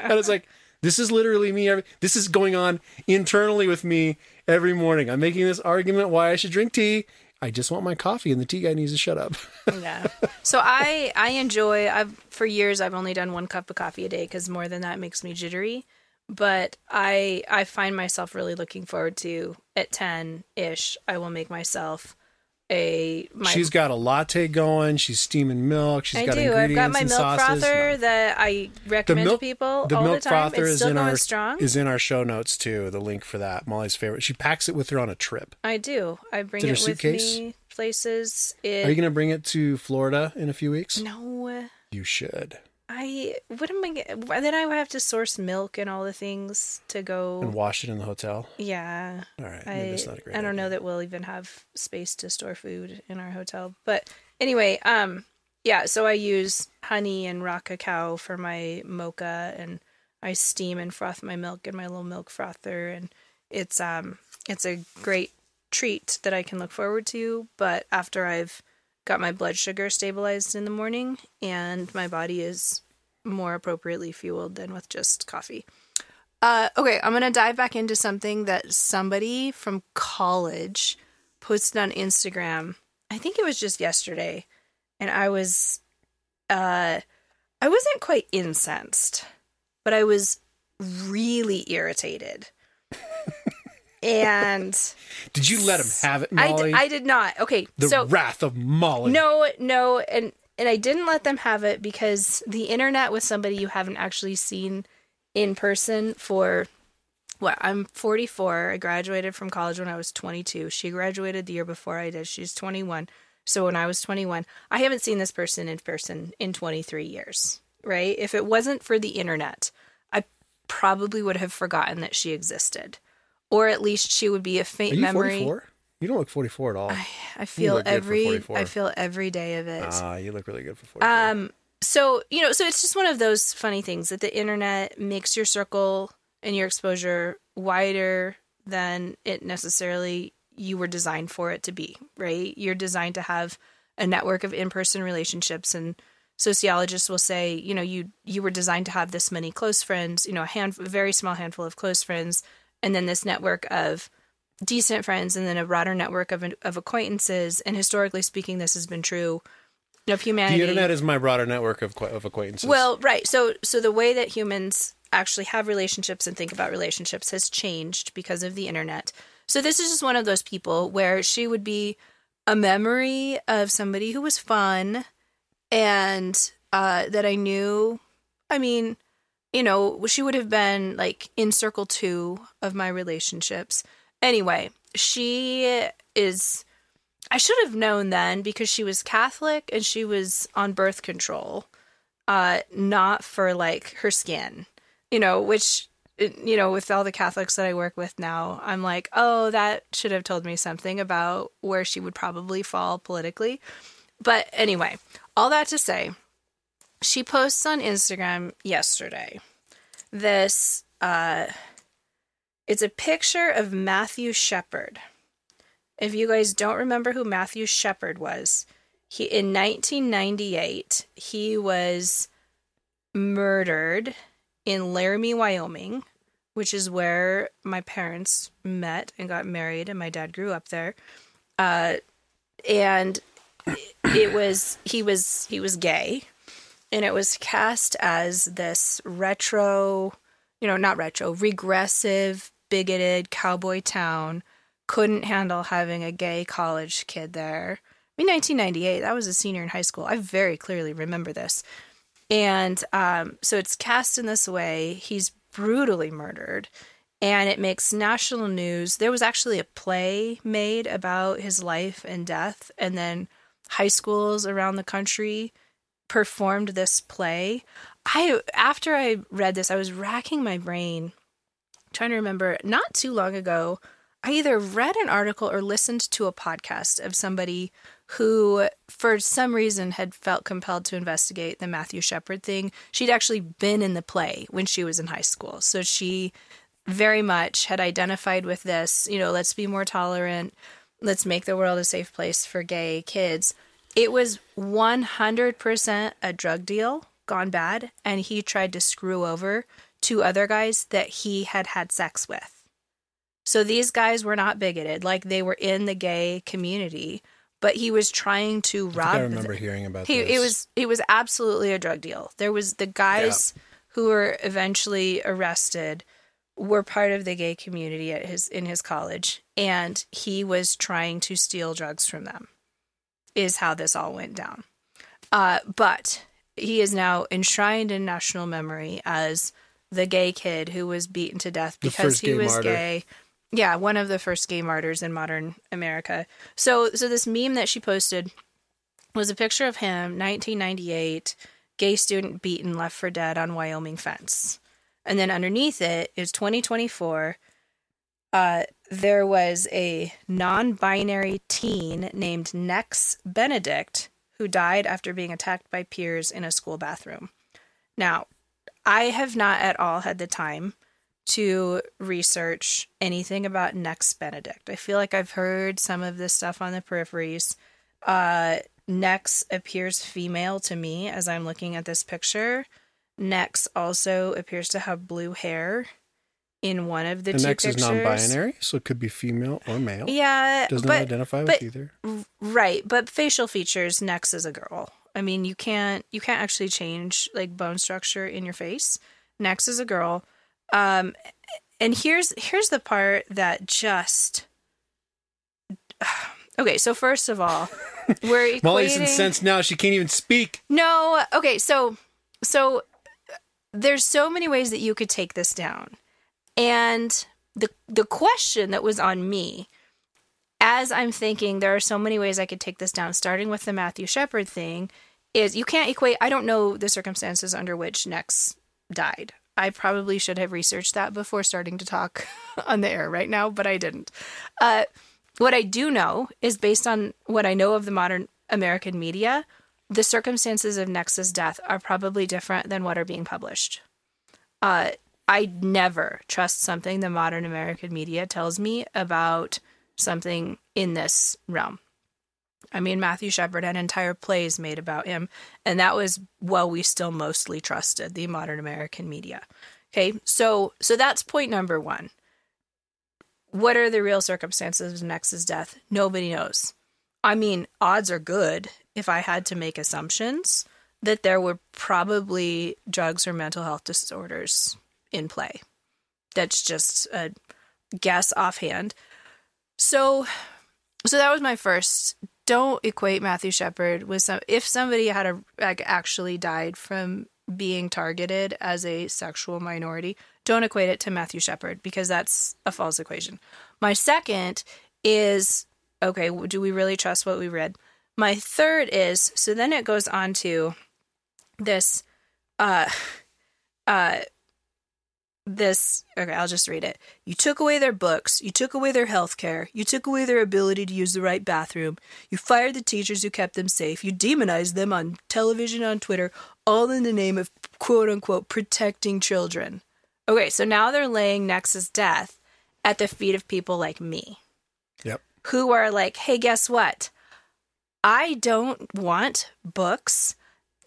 and it's like this is literally me every, this is going on internally with me every morning i'm making this argument why i should drink tea i just want my coffee and the tea guy needs to shut up yeah. So I I enjoy. I've for years I've only done one cup of coffee a day because more than that makes me jittery. But I I find myself really looking forward to at ten ish. I will make myself a my. she's got a latte going she's steaming milk She's I got do. I've got my and milk sauces. frother No. that I recommend milk- to people the all milk the time. frother It's is in going our strong. is in our show notes too the link for that molly's favorite she packs it with her on a trip I do. I bring it it with me places. are you gonna bring it to florida in a few weeks no. you should I what am I? Then I would have to source milk and all the things to go. and wash it in the hotel Yeah, all right maybe I that's not a great I don't know that we'll even have space to store food in our hotel. But anyway, um, yeah. So I use honey and raw cacao for my mocha, and I steam and froth my milk in my little milk frother, and it's um it's a great treat that I can look forward to. But after I've got my blood sugar stabilized in the morning and my body is more appropriately fueled than with just coffee. Uh, okay, I'm gonna dive back into something that somebody from college posted on Instagram. I think it was just yesterday, and I was, uh, I wasn't quite incensed, but I was really irritated. And did you let him have it I, molly d- I did not. Okay, the so wrath of molly no, no, and and I didn't let them have it because the internet with somebody you haven't actually seen in person for what I'm 44. I graduated from college when I was 22. She graduated the year before I did. She's 21. So when I was 21, I haven't seen this person in person in 23 years, right? If it wasn't for the internet, I probably would have forgotten that she existed. Or at least she would be a faint Are you memory. 44? You don't look 44 at all. I feel good for every I feel every day of it. Ah, you look really good for 44. Um, so you know, so it's just one of those funny things that the internet makes your circle and your exposure wider than it necessarily you were designed for it to be. Right? You're designed to have a network of in-person relationships, and sociologists will say, you know, you you were designed to have this many close friends. You know, a hand, a very small handful of close friends, and then this network of decent friends and then a broader network of, of acquaintances. And historically speaking this has been true of humanity. the internet is my broader network of, of acquaintances. well right. So so the way that humans actually have relationships and think about relationships has changed because of the internet. So this is just one of those people where she would be a memory of somebody who was fun and uh that i knew. I mean you know she would have been like in circle two of my relationships. Anyway she is i should have known then because she was catholic and she was on birth control uh not for like her skin you know which you know with all the catholics that i work with now i'm like oh that should have told me something about where she would probably fall politically. But anyway all that to say she posts on instagram yesterday this uh it's a picture of matthew shepard if you guys don't remember who matthew shepard was he in 1998 he was murdered in Laramie, Wyoming, which is where my parents met and got married, and my dad grew up there. Uh, and it was he was he was gay, and it was cast as this retro, you know, not retro, regressive, bigoted cowboy town. Couldn't handle having a gay college kid there. I mean, 1998, I was a senior in high school. I very clearly remember this. And um, so it's cast in this way. He's brutally murdered, and it makes national news. There was actually a play made about his life and death, and then high schools around the country performed this play. I after I read this, I was racking my brain trying to remember not too long ago, I either read an article or listened to a podcast of somebody who, for some reason, had felt compelled to investigate the Matthew Shepard thing. She'd actually been in the play when she was in high school. So she very much had identified with this, you know, let's be more tolerant, let's make the world a safe place for gay kids. It was 100% a drug deal gone bad, and he tried to screw over two other guys that he had had sex with. So these guys were not bigoted, like they were in the gay community, but he was trying to rob. I remember them. hearing about he, this. It was it was absolutely a drug deal. There was the guys yeah. who were eventually arrested were part of the gay community at his in his college, and he was trying to steal drugs from them. Is how this all went down. Uh, but he is now enshrined in national memory as the gay kid who was beaten to death because he was martyr. gay. Yeah, one of the first gay martyrs in modern America. So so this meme that she posted was a picture of him, 1998, gay student beaten left for dead on Wyoming fence. And then underneath it is 2024. Uh, there was a non-binary teen named Nex Benedict who died after being attacked by peers in a school bathroom. Now, I have not at all had the time to research anything about Nex Benedict. I feel like I've heard some of this stuff on the peripheries. Uh, Nex appears female to me as I'm looking at this picture. Nex also appears to have blue hair in one of the, the two Nex pictures. is non-binary, so it could be female or male. Yeah, doesn't but, identify but, with either. Right, but facial features, Nex is a girl. I mean, you can't you can't actually change like bone structure in your face. Nex is a girl. Um and here's here's the part that just Okay, so first of all, we're equating... Molly's incensed now. She can't even speak. No, okay, so so there's so many ways that you could take this down. And the the question that was on me as I'm thinking there are so many ways I could take this down, starting with the Matthew Shepard thing, is you can't equate. I don't know the circumstances under which Nex died. I probably should have researched that before starting to talk on the air right now, but I didn't. Uh, what I do know is based on what I know of the modern American media, the circumstances of Nex's death are probably different than what are being published. Uh, I never trust something the modern American media tells me about something in this realm. I mean, Matthew Shepard had entire plays made about him, and that was while we still mostly trusted the modern American media. Okay, so so that's point number one. What are the real circumstances of Nex's death? Nobody knows. I mean, odds are good if I had to make assumptions that there were probably drugs or mental health disorders in play. That's just a guess offhand. So so that was my first don't equate Matthew Shepard with some. If somebody had a like actually died from being targeted as a sexual minority, don't equate it to Matthew Shepard because that's a false equation. My second is okay. Do we really trust what we read? My third is so then it goes on to this uh uh this okay i'll just read it. You took away their books you took away their health care you took away their ability to use the right bathroom you fired the teachers who kept them safe you demonized them on television on twitter all in the name of quote unquote protecting children. Okay so now they're laying nex's death at the feet of people like me. Yep. Who are like hey guess what? I don't want books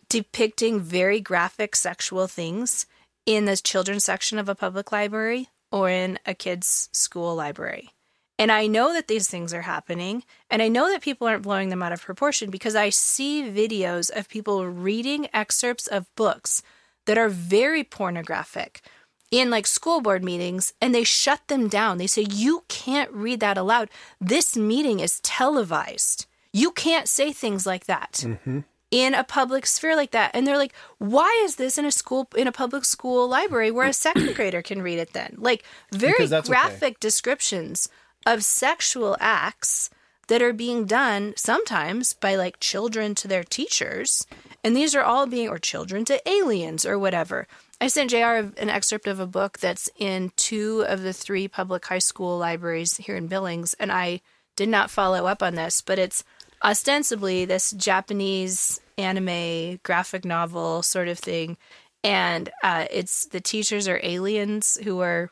depicting very graphic sexual things in the children's section of a public library or in a kid's school library. And I know that these things are happening. And I know that people aren't blowing them out of proportion because I see videos of people reading excerpts of books that are very pornographic in like school board meetings and they shut them down. They say, You can't read that aloud. This meeting is televised. You can't say things like that. Mm-hmm. In a public sphere like that. And they're like, why is this in a school, in a public school library where a second grader can read it then? Like, very that's okay. graphic descriptions of sexual acts that are being done sometimes by like children to their teachers. And these are all being, or children to aliens or whatever. I sent JR an excerpt of a book that's in two of the three public high school libraries here in Billings. And I did not follow up on this, but it's ostensibly this Japanese anime graphic novel sort of thing. And uh, it's the teachers are aliens who are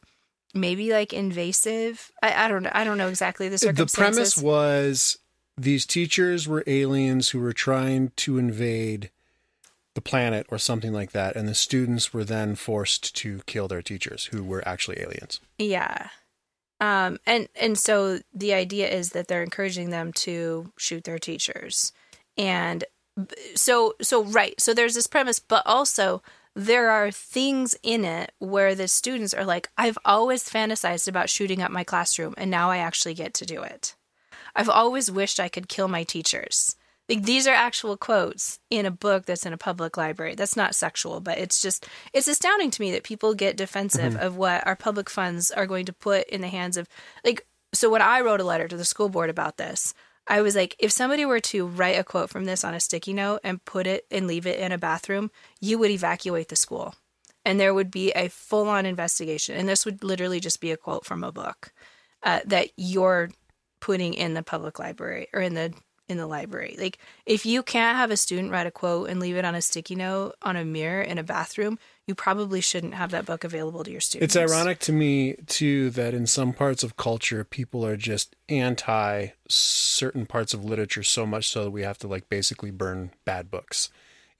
maybe like invasive. I, I don't know. I don't know exactly the The premise was these teachers were aliens who were trying to invade the planet or something like that, and the students were then forced to kill their teachers who were actually aliens. Yeah. Um, and and so the idea is that they're encouraging them to shoot their teachers, and so so right. So there's this premise, but also there are things in it where the students are like, I've always fantasized about shooting up my classroom, and now I actually get to do it. I've always wished I could kill my teachers. Like these are actual quotes in a book that's in a public library. That's not sexual, but it's just it's astounding to me that people get defensive mm-hmm. of what our public funds are going to put in the hands of like so when I wrote a letter to the school board about this, I was like if somebody were to write a quote from this on a sticky note and put it and leave it in a bathroom, you would evacuate the school. And there would be a full-on investigation and this would literally just be a quote from a book uh, that you're putting in the public library or in the in the library. Like if you can't have a student write a quote and leave it on a sticky note on a mirror in a bathroom, you probably shouldn't have that book available to your students. It's ironic to me too that in some parts of culture people are just anti certain parts of literature so much so that we have to like basically burn bad books.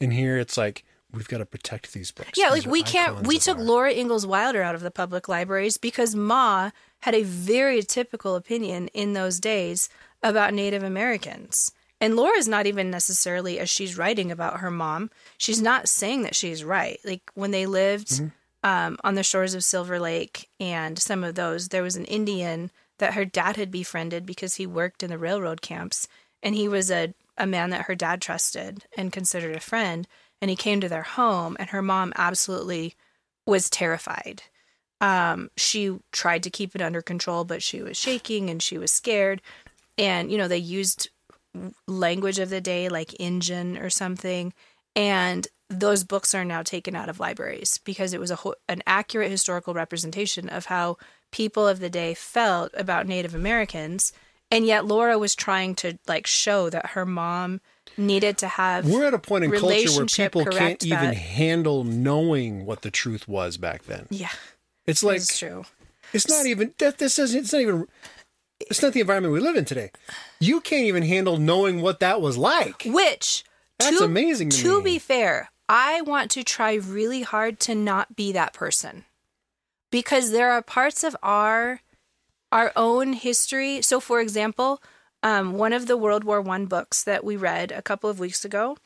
And here it's like we've got to protect these books. Yeah, These like we can't. We took our- Laura Ingalls Wilder out of the public libraries because Ma had a very typical opinion in those days about Native Americans. And Laura's not even necessarily as she's writing about her mom. She's not saying that she's right. Like when they lived um, on the shores of Silver Lake and some of those, there was an Indian that her dad had befriended because he worked in the railroad camps, and he was a a man that her dad trusted and considered a friend and he came to their home and her mom absolutely was terrified um, she tried to keep it under control but she was shaking and she was scared and you know they used language of the day like Injun or something and those books are now taken out of libraries because it was a ho- an accurate historical representation of how people of the day felt about Native Americans and yet Laura was trying to like show that her mom needed to have We're at a point in culture where people can't even that. handle knowing what the truth was back then. yeah It's like that's true it's not even that this isn't it's not even it's not the environment we live in today. You can't even handle knowing what that was like. Which, That's to, amazing to To be fair, I want to try really hard to not be that person, because there are parts of our our own history. So, for example, um, one of the World War One books that we read a couple of weeks ago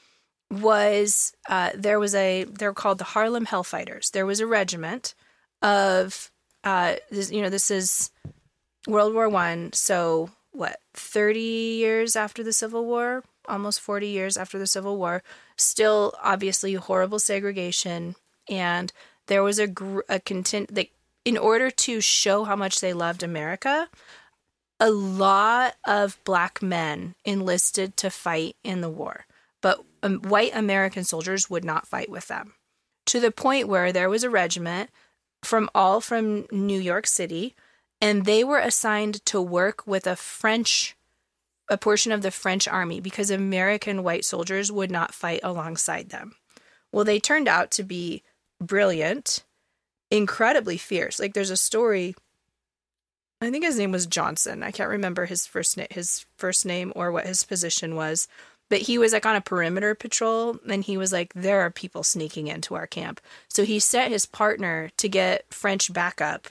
was uh, there was a they're called the Harlem Hellfighters. There was a regiment of uh, this, you know this is World War One. So what, thirty years after the Civil War, almost forty years after the Civil War. Still, obviously, horrible segregation, and there was a gr- a content that in order to show how much they loved America, a lot of black men enlisted to fight in the war, but um, white American soldiers would not fight with them. To the point where there was a regiment from all from New York City, and they were assigned to work with a French, a portion of the French army because American white soldiers would not fight alongside them. Well, they turned out to be brilliant, incredibly fierce. Like there's a story. I think his name was Johnson. I can't remember his first na- his first name or what his position was, but he was like on a perimeter patrol and he was like there are people sneaking into our camp. So he set his partner to get French backup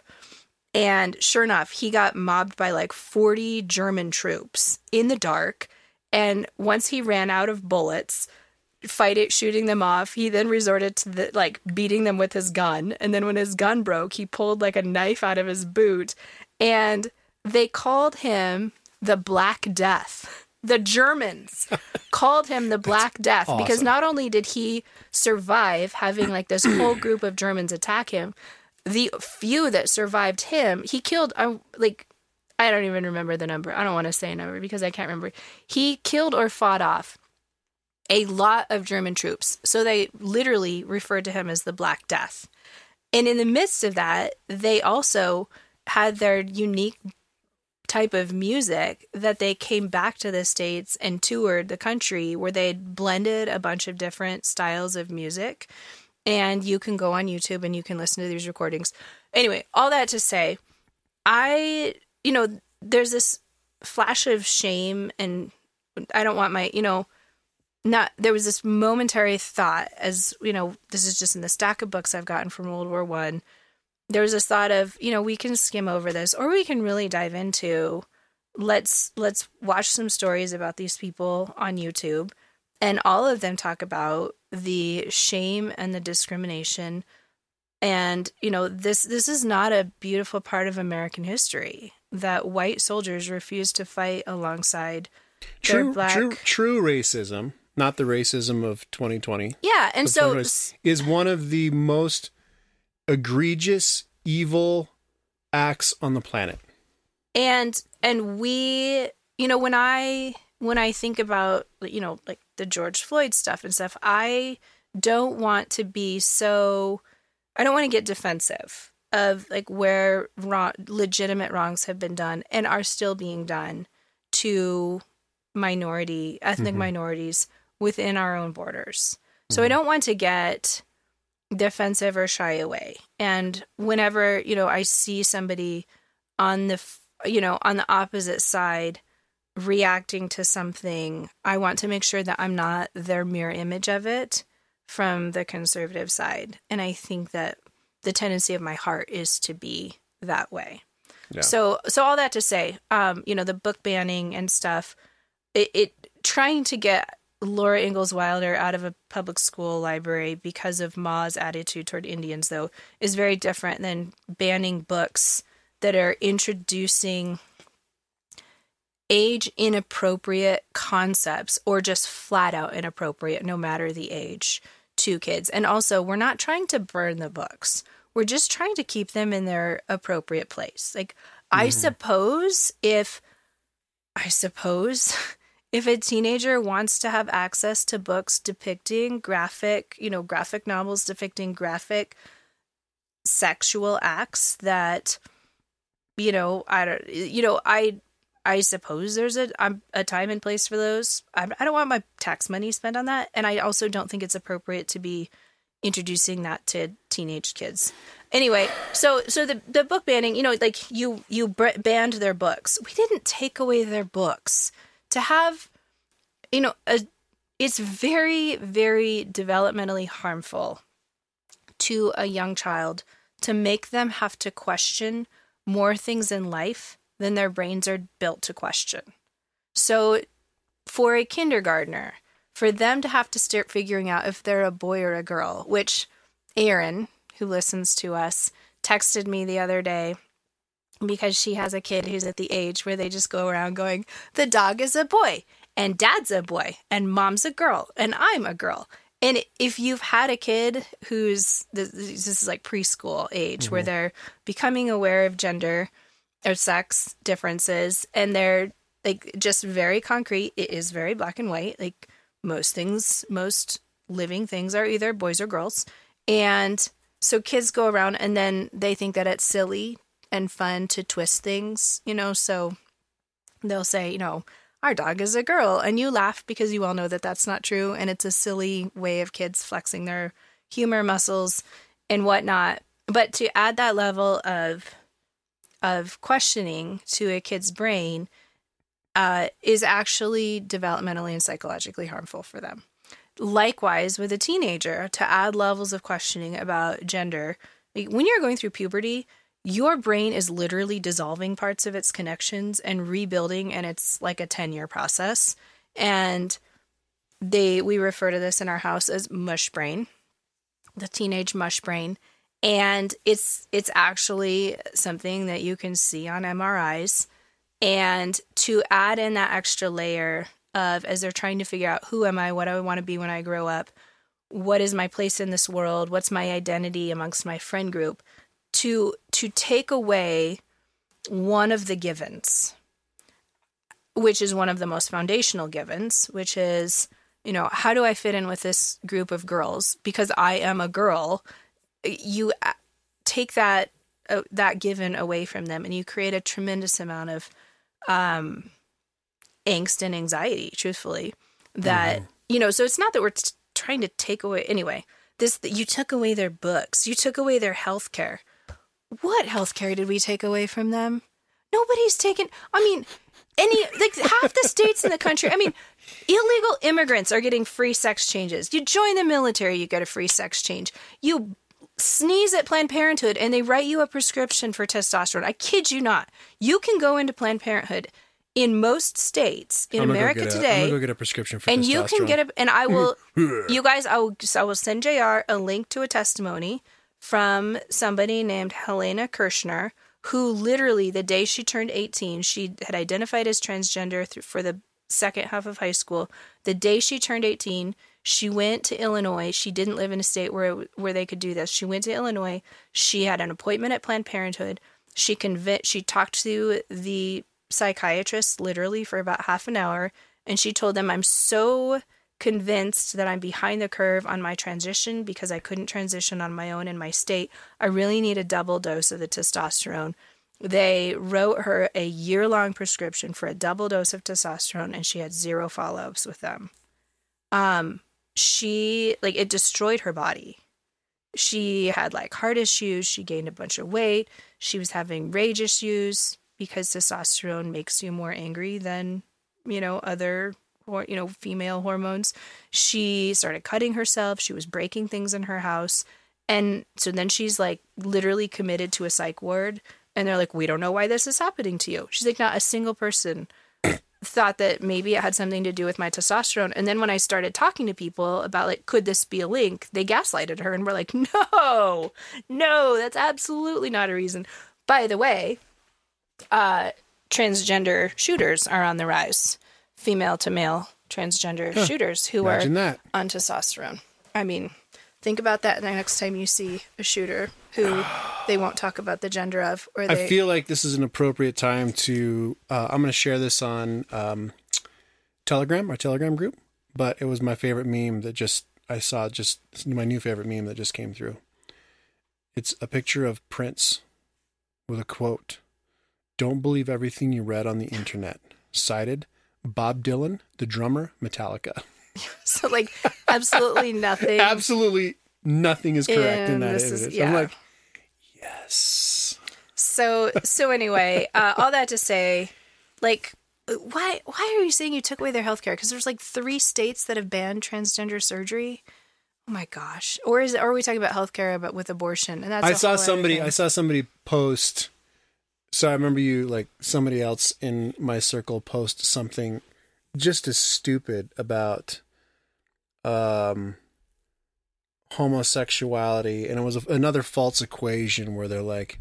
And sure enough, he got mobbed by like 40 German troops in the dark. And once he ran out of bullets, fight it, shooting them off, he then resorted to the, like beating them with his gun. And then when his gun broke, he pulled like a knife out of his boot. And they called him the Black Death. The Germans called him the Black Death because not only did he survive having like this whole group of Germans attack him, the few that survived him, he killed uh, like I don't even remember the number. I don't want to say a number because I can't remember. He killed or fought off a lot of German troops. So they literally referred to him as the Black Death. And in the midst of that, they also had their unique type of music that they came back to the States and toured the country where they blended a bunch of different styles of music. And you can go on YouTube and you can listen to these recordings. Anyway, all that to say, I, you know, there's this flash of shame and I don't want my, you know, not there was this momentary thought as you know this is just in the stack of books i've gotten from world war one there was this thought of you know we can skim over this or we can really dive into let's let's watch some stories about these people on youtube and all of them talk about the shame and the discrimination and you know this this is not a beautiful part of american history that white soldiers refused to fight alongside their True, black true, true racism, not the racism of 2020. yeah and so is one of the most egregious, evil acts on the planet. and and we you know when i when i think about you know like the george floyd stuff and stuff i don't want to be so i don't want to get defensive of like where wrong, legitimate wrongs have been done and are still being done to minority ethnic Mhm. minorities within our own borders. So i don't want to get defensive or shy away. And whenever you know i see somebody on the you know on the opposite side reacting to something i want to make sure that i'm not their mirror image of it from the conservative side and i think that the tendency of my heart is to be that way Yeah. so so all that to say um you know the book banning and stuff it, it trying to get Laura Ingalls Wilder out of a public school library because of Ma's attitude toward Indians, though, is very different than banning books that are introducing age inappropriate concepts or just flat out inappropriate, no matter the age, to kids. And also, we're not trying to burn the books, we're just trying to keep them in their appropriate place. Like, I mm-hmm. suppose if, I suppose. If a teenager wants to have access to books depicting graphic, you know, graphic novels depicting graphic sexual acts that you know i don't you know i i suppose there's a um, a time and place for those. I, I don't want my tax money spent on that and i also don't think it's appropriate to be introducing that to teenage kids. Anyway so so the the book banning you know like you you banned their books. We didn't take away their books. To have you know a, it's very very developmentally harmful to a young child to make them have to question more things in life than their brains are built to question. So, for a kindergartner, for them to have to start figuring out if they're a boy or a girl, which Erin, who listens to us, texted me the other day because she has a kid who's at the age where they just go around going, the dog is a boy, and dad's a boy, and mom's a girl, and I'm a girl. And if you've had a kid who's this, this is like preschool age where mm-hmm. they're becoming aware of gender or sex differences and they're like just very concrete, it is very black and white. Like most things, most living things are either boys or girls. And so kids go around and then they think that it's silly and fun to twist things, you know, so they'll say, you know, our dog is a girl and you laugh because you all know that that's not true and it's a silly way of kids flexing their humor muscles and whatnot but to add that level of of questioning to a kid's brain uh, is actually developmentally and psychologically harmful for them. Likewise with a teenager to add levels of questioning about gender when you're going through puberty your brain is literally dissolving parts of its connections and rebuilding and it's like a 10 year process. And they we refer to this in our house as mush brain the teenage mush brain and it's it's actually something that you can see on MRIs and to add in that extra layer of as they're trying to figure out who am I what do I want to be when I grow up what is my place in this world what's my identity amongst my friend group to to take away one of the givens which is one of the most foundational givens which is you know how do i fit in with this group of girls? Because i am a girl you uh, take that uh, that given away from them and you create a tremendous amount of um angst and anxiety truthfully that mm-hmm. you know so it's not that we're t- trying to take away anyway this you took away their books you took away their health care what health care did we take away from them? Nobody's taken i mean any like half the states in the country i mean illegal immigrants are getting free sex changes. You join the military you get a free sex change. You sneeze at Planned Parenthood and they write you a prescription for testosterone. I kid you not. You can go into Planned Parenthood in most states in America today. I'm gonna go get a prescription for and you can get a and I will. you guys, I will. I will send Jr. a link to a testimony from somebody named Helena Kerschner, who literally the day she turned 18, she had identified as transgender for the second half of high school. The day she turned 18, she went to Illinois. She didn't live in a state where where they could do this. She went to Illinois. She had an appointment at Planned Parenthood. She convinced. She talked to the psychiatrist literally for about half an hour, and she told them, "I'm so convinced that I'm behind the curve on my transition because I couldn't transition on my own in my state. I really need a double dose of the testosterone." They wrote her a year long prescription for a double dose of testosterone, and she had zero follow ups with them. Um, she like it destroyed her body. She had like heart issues, she gained a bunch of weight, she was having rage issues because testosterone makes you more angry than, you know, other or you know, female hormones. She started cutting herself, she was breaking things in her house. And so then she's like literally committed to a psych ward and they're like, "We don't know why this is happening to you." She's like, "Not a single person thought that maybe it had something to do with my testosterone. And then when I started talking to people about like, could this be a link? They gaslighted her and were like, no, no, that's absolutely not a reason. By the way, uh, transgender shooters are on the rise, female to male transgender huh. shooters who Imagine are that. on testosterone. I mean, think about that the next time you see a shooter who they won't talk about the gender of. Or they... I feel like this is an appropriate time to. Uh, I'm going to share this on um, Telegram, our Telegram group. But it was my favorite meme that just I saw. Just my new favorite meme that just came through. It's a picture of Prince with a quote: "Don't believe everything you read on the internet." Cited Bob Dylan, the drummer, Metallica. so like absolutely nothing. absolutely nothing is correct in, in that image. Is, yeah. I'm like, yes. So so anyway, uh, all that to say, like, why why are you saying you took away their health care? Because there's like three states that have banned transgender surgery. Oh my gosh! Or is it, or are we talking about healthcare but with abortion? And that's I saw somebody. I saw somebody post. So I remember you like somebody else in my circle post something just as stupid about um homosexuality and it was another false equation where they're like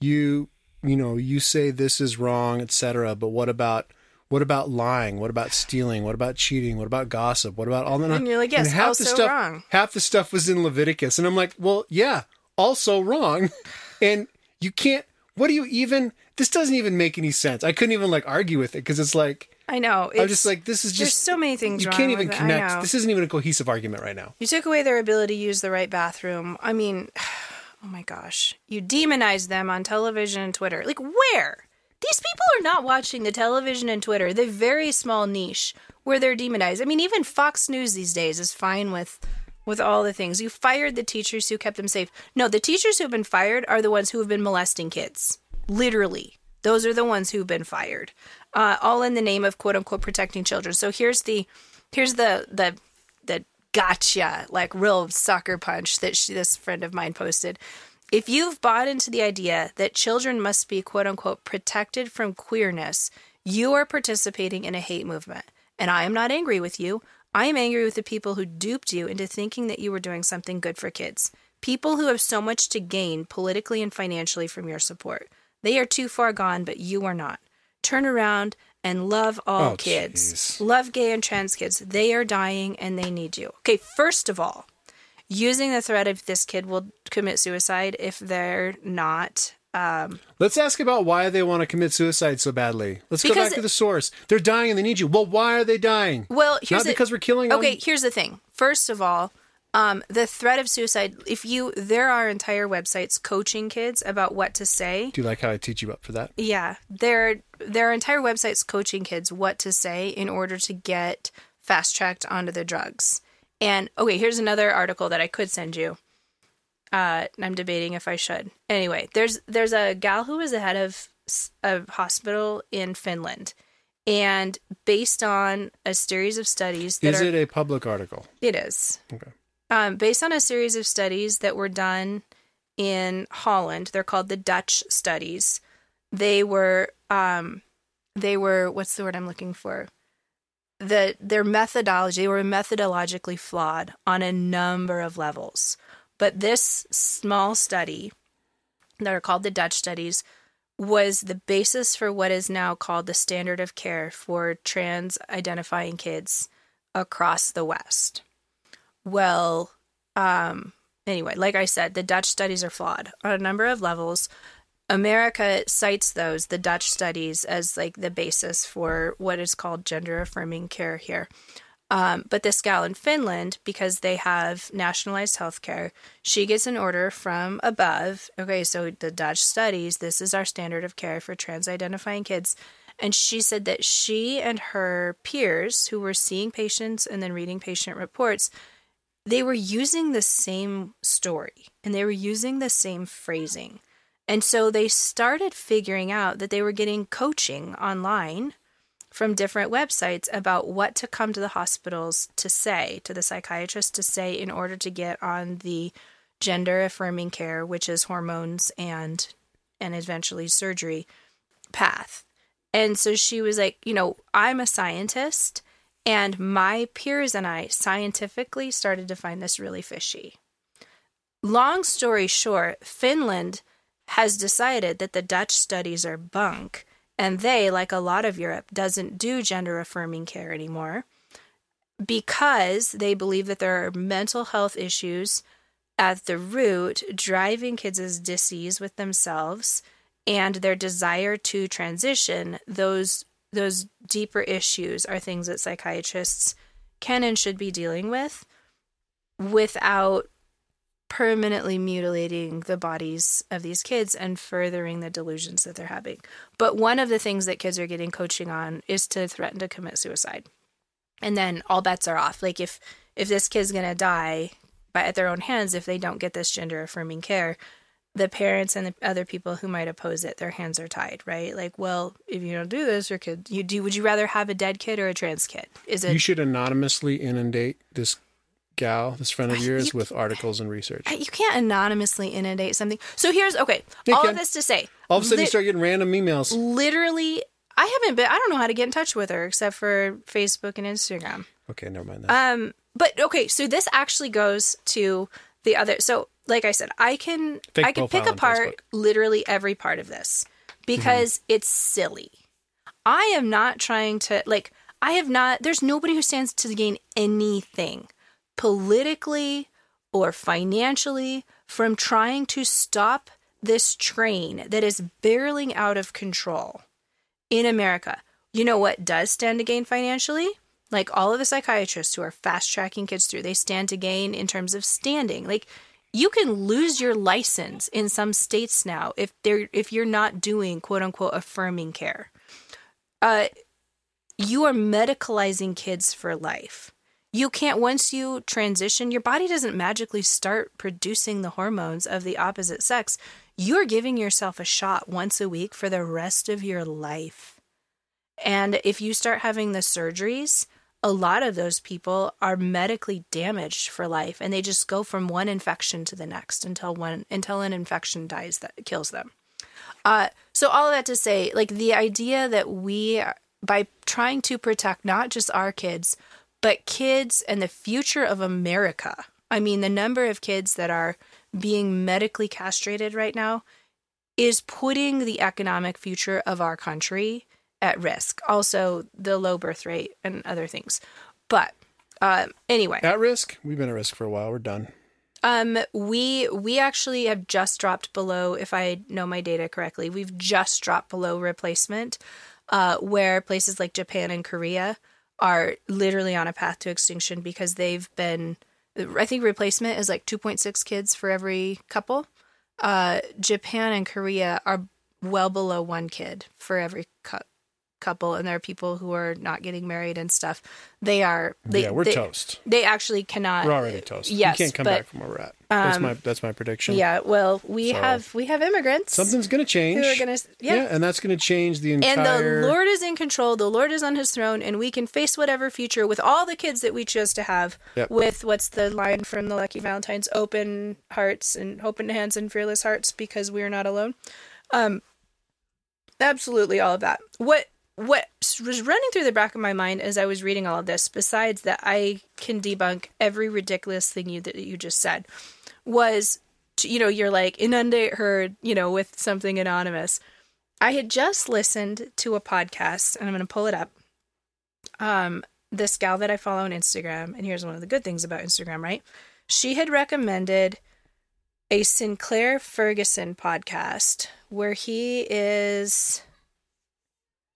you you know you say this is wrong etc but what about what about lying? What about stealing? What about cheating? What about gossip? What about all that and you're like yes and half also the stuff wrong. half the stuff was in leviticus. And i'm like well yeah also wrong. And you can't what do you even this doesn't even make any sense. I couldn't even like argue with it because it's like I know. I'm just like this is just there's so many things. You can't even connect. This isn't even a cohesive argument right now. You took away their ability to use the right bathroom. I mean, oh my gosh, you demonize them on television and Twitter. Like where? These people are not watching the television and Twitter. The very small niche where they're demonized. I mean, even Fox News these days is fine with with all the things. You fired the teachers who kept them safe. No, the teachers who've been fired are the ones who have been molesting kids. Literally. Those are the ones who've been fired uh, all in the name of quote unquote protecting children. So here's the here's the the the gotcha like real sucker punch that she, this friend of mine posted. If you've bought into the idea that children must be quote unquote protected from queerness, you are participating in a hate movement. And I am not angry with you. I am angry with the people who duped you into thinking that you were doing something good for kids. People who have so much to gain politically and financially from your support. They are too far gone, but you are not. Turn around and love all Oh, kids. jeez. Love gay and trans kids. They are dying and they need you. Okay, first of all, using the threat of this kid will commit suicide if they're not um, Let's ask about why they want to commit suicide so badly. Let's go back to the source. They're dying and they need you. Well, why are they dying? Well, here's Not the- because we're killing them. Okay, here's the thing. First of all, um, the threat of suicide. If you, there are entire websites coaching kids about what to say. Do you like how I teach you up for that? Yeah, there there are entire websites coaching kids what to say in order to get fast tracked onto the drugs. And okay, here's another article that I could send you. Uh, I'm debating if I should. Anyway, there's there's a gal who was the head of a hospital in Finland, and based on a series of studies that Is are it a public article? it is. Okay. Um, based on a series of studies that were done in Holland, they're called the Dutch studies. They were, um, they were, what's the word I'm looking for? The their methodology they were methodologically flawed on a number of levels. But this small study, that are called the Dutch studies, was the basis for what is now called the standard of care for trans identifying kids across the West. Well, um, anyway, like I said, the Dutch studies are flawed on a number of levels. America cites those, the Dutch studies, as like the basis for what is called gender affirming care here. Um, but this gal in Finland, because they have nationalized healthcare, she gets an order from above. Okay, so the Dutch studies, this is our standard of care for trans identifying kids. And she said that she and her peers who were seeing patients and then reading patient reports, they were using the same story and they were using the same phrasing. And so they started figuring out that they were getting coaching online from different websites about what to come to the hospitals to say, to the psychiatrist to say in order to get on the gender affirming care, which is hormones and and eventually surgery path. And so she was like, you know, I'm a scientist and my peers and I scientifically started to find this really fishy. Long story short, Finland has decided that the Dutch studies are bunk and they, like a lot of Europe, doesn't do gender affirming care anymore because they believe that there are mental health issues at the root driving kids' disease with themselves and their desire to transition those those deeper issues are things that psychiatrists can and should be dealing with without permanently mutilating the bodies of these kids and furthering the delusions that they're having. But one of the things that kids are getting coaching on is to threaten to commit suicide. And then all bets are off. Like if if this kid's going to die by at their own hands if they don't get this gender affirming care, the parents and the other people who might oppose it, their hands are tied, right? Like, well, if you don't do this, your kid, you do. Would you rather have a dead kid or a trans kid? Is it You should anonymously inundate this gal, this friend of yours, you- with articles and research. you can't anonymously inundate something. So here's okay. You all can. of this to say, All of a sudden, you start getting random emails. literally, I haven't been. I don't know how to get in touch with her except for Facebook and Instagram. Okay, never mind that. Um, but okay, so this actually goes to the other. So, like I said, I can Fake I can pick apart literally every part of this because it's silly. I am not trying to like. I have not. There's nobody who stands to gain anything politically or financially from trying to stop this train that is barreling out of control in America. You know what does stand to gain financially? Like all of the psychiatrists who are fast tracking kids through, they stand to gain in terms of standing. Like you can lose your license in some states now if they're if you're not doing quote unquote affirming care. Uh you are medicalizing kids for life. You can't once you transition, your body doesn't magically start producing the hormones of the opposite sex. You're giving yourself a shot once a week for the rest of your life. And if you start having the surgeries, a lot of those people are medically damaged for life and they just go from one infection to the next until one until an infection dies that kills them. Uh, so all of that to say, like the idea that we, by trying to protect not just our kids, but kids and the future of America. I mean, the number of kids that are being medically castrated right now is putting the economic future of our country at risk. Also, the low birth rate and other things. But uh, anyway, At risk? We've been at risk for a while. We're done. um, we we actually have just dropped below, if I know my data correctly, we've just dropped below replacement, uh, where places like Japan and Korea are literally on a path to extinction because they've been. I think replacement is like 2.6 kids for every couple. Uh, Japan and Korea are well below one kid for every cou- couple, and there are people who are not getting married and stuff. They are. They, yeah, we're they, toast. They actually cannot. We're already toast. yes, we can't come but- back from where we're at. That's um, my that's my prediction. Yeah, well, we So- have we have immigrants. Something's going to change. who are gonna yeah. and that's going to change the entire. And the Lord is in control. The Lord is on His throne, and we can face whatever future with all the kids that we chose to have. Yep. With what's the line from the Lucky Valentines? Open hearts and open hands and fearless hearts, because we are not alone. Um, absolutely, all of that. What what was running through the back of my mind as I was reading all of this, besides that I can debunk every ridiculous thing you that you just said, was to- you know you're like inundate her you know with something anonymous. I had just listened to a podcast, and I'm going to pull it up. Um, this gal that I follow on Instagram, and here's one of the good things about Instagram, right? She had recommended a Sinclair Ferguson podcast where he is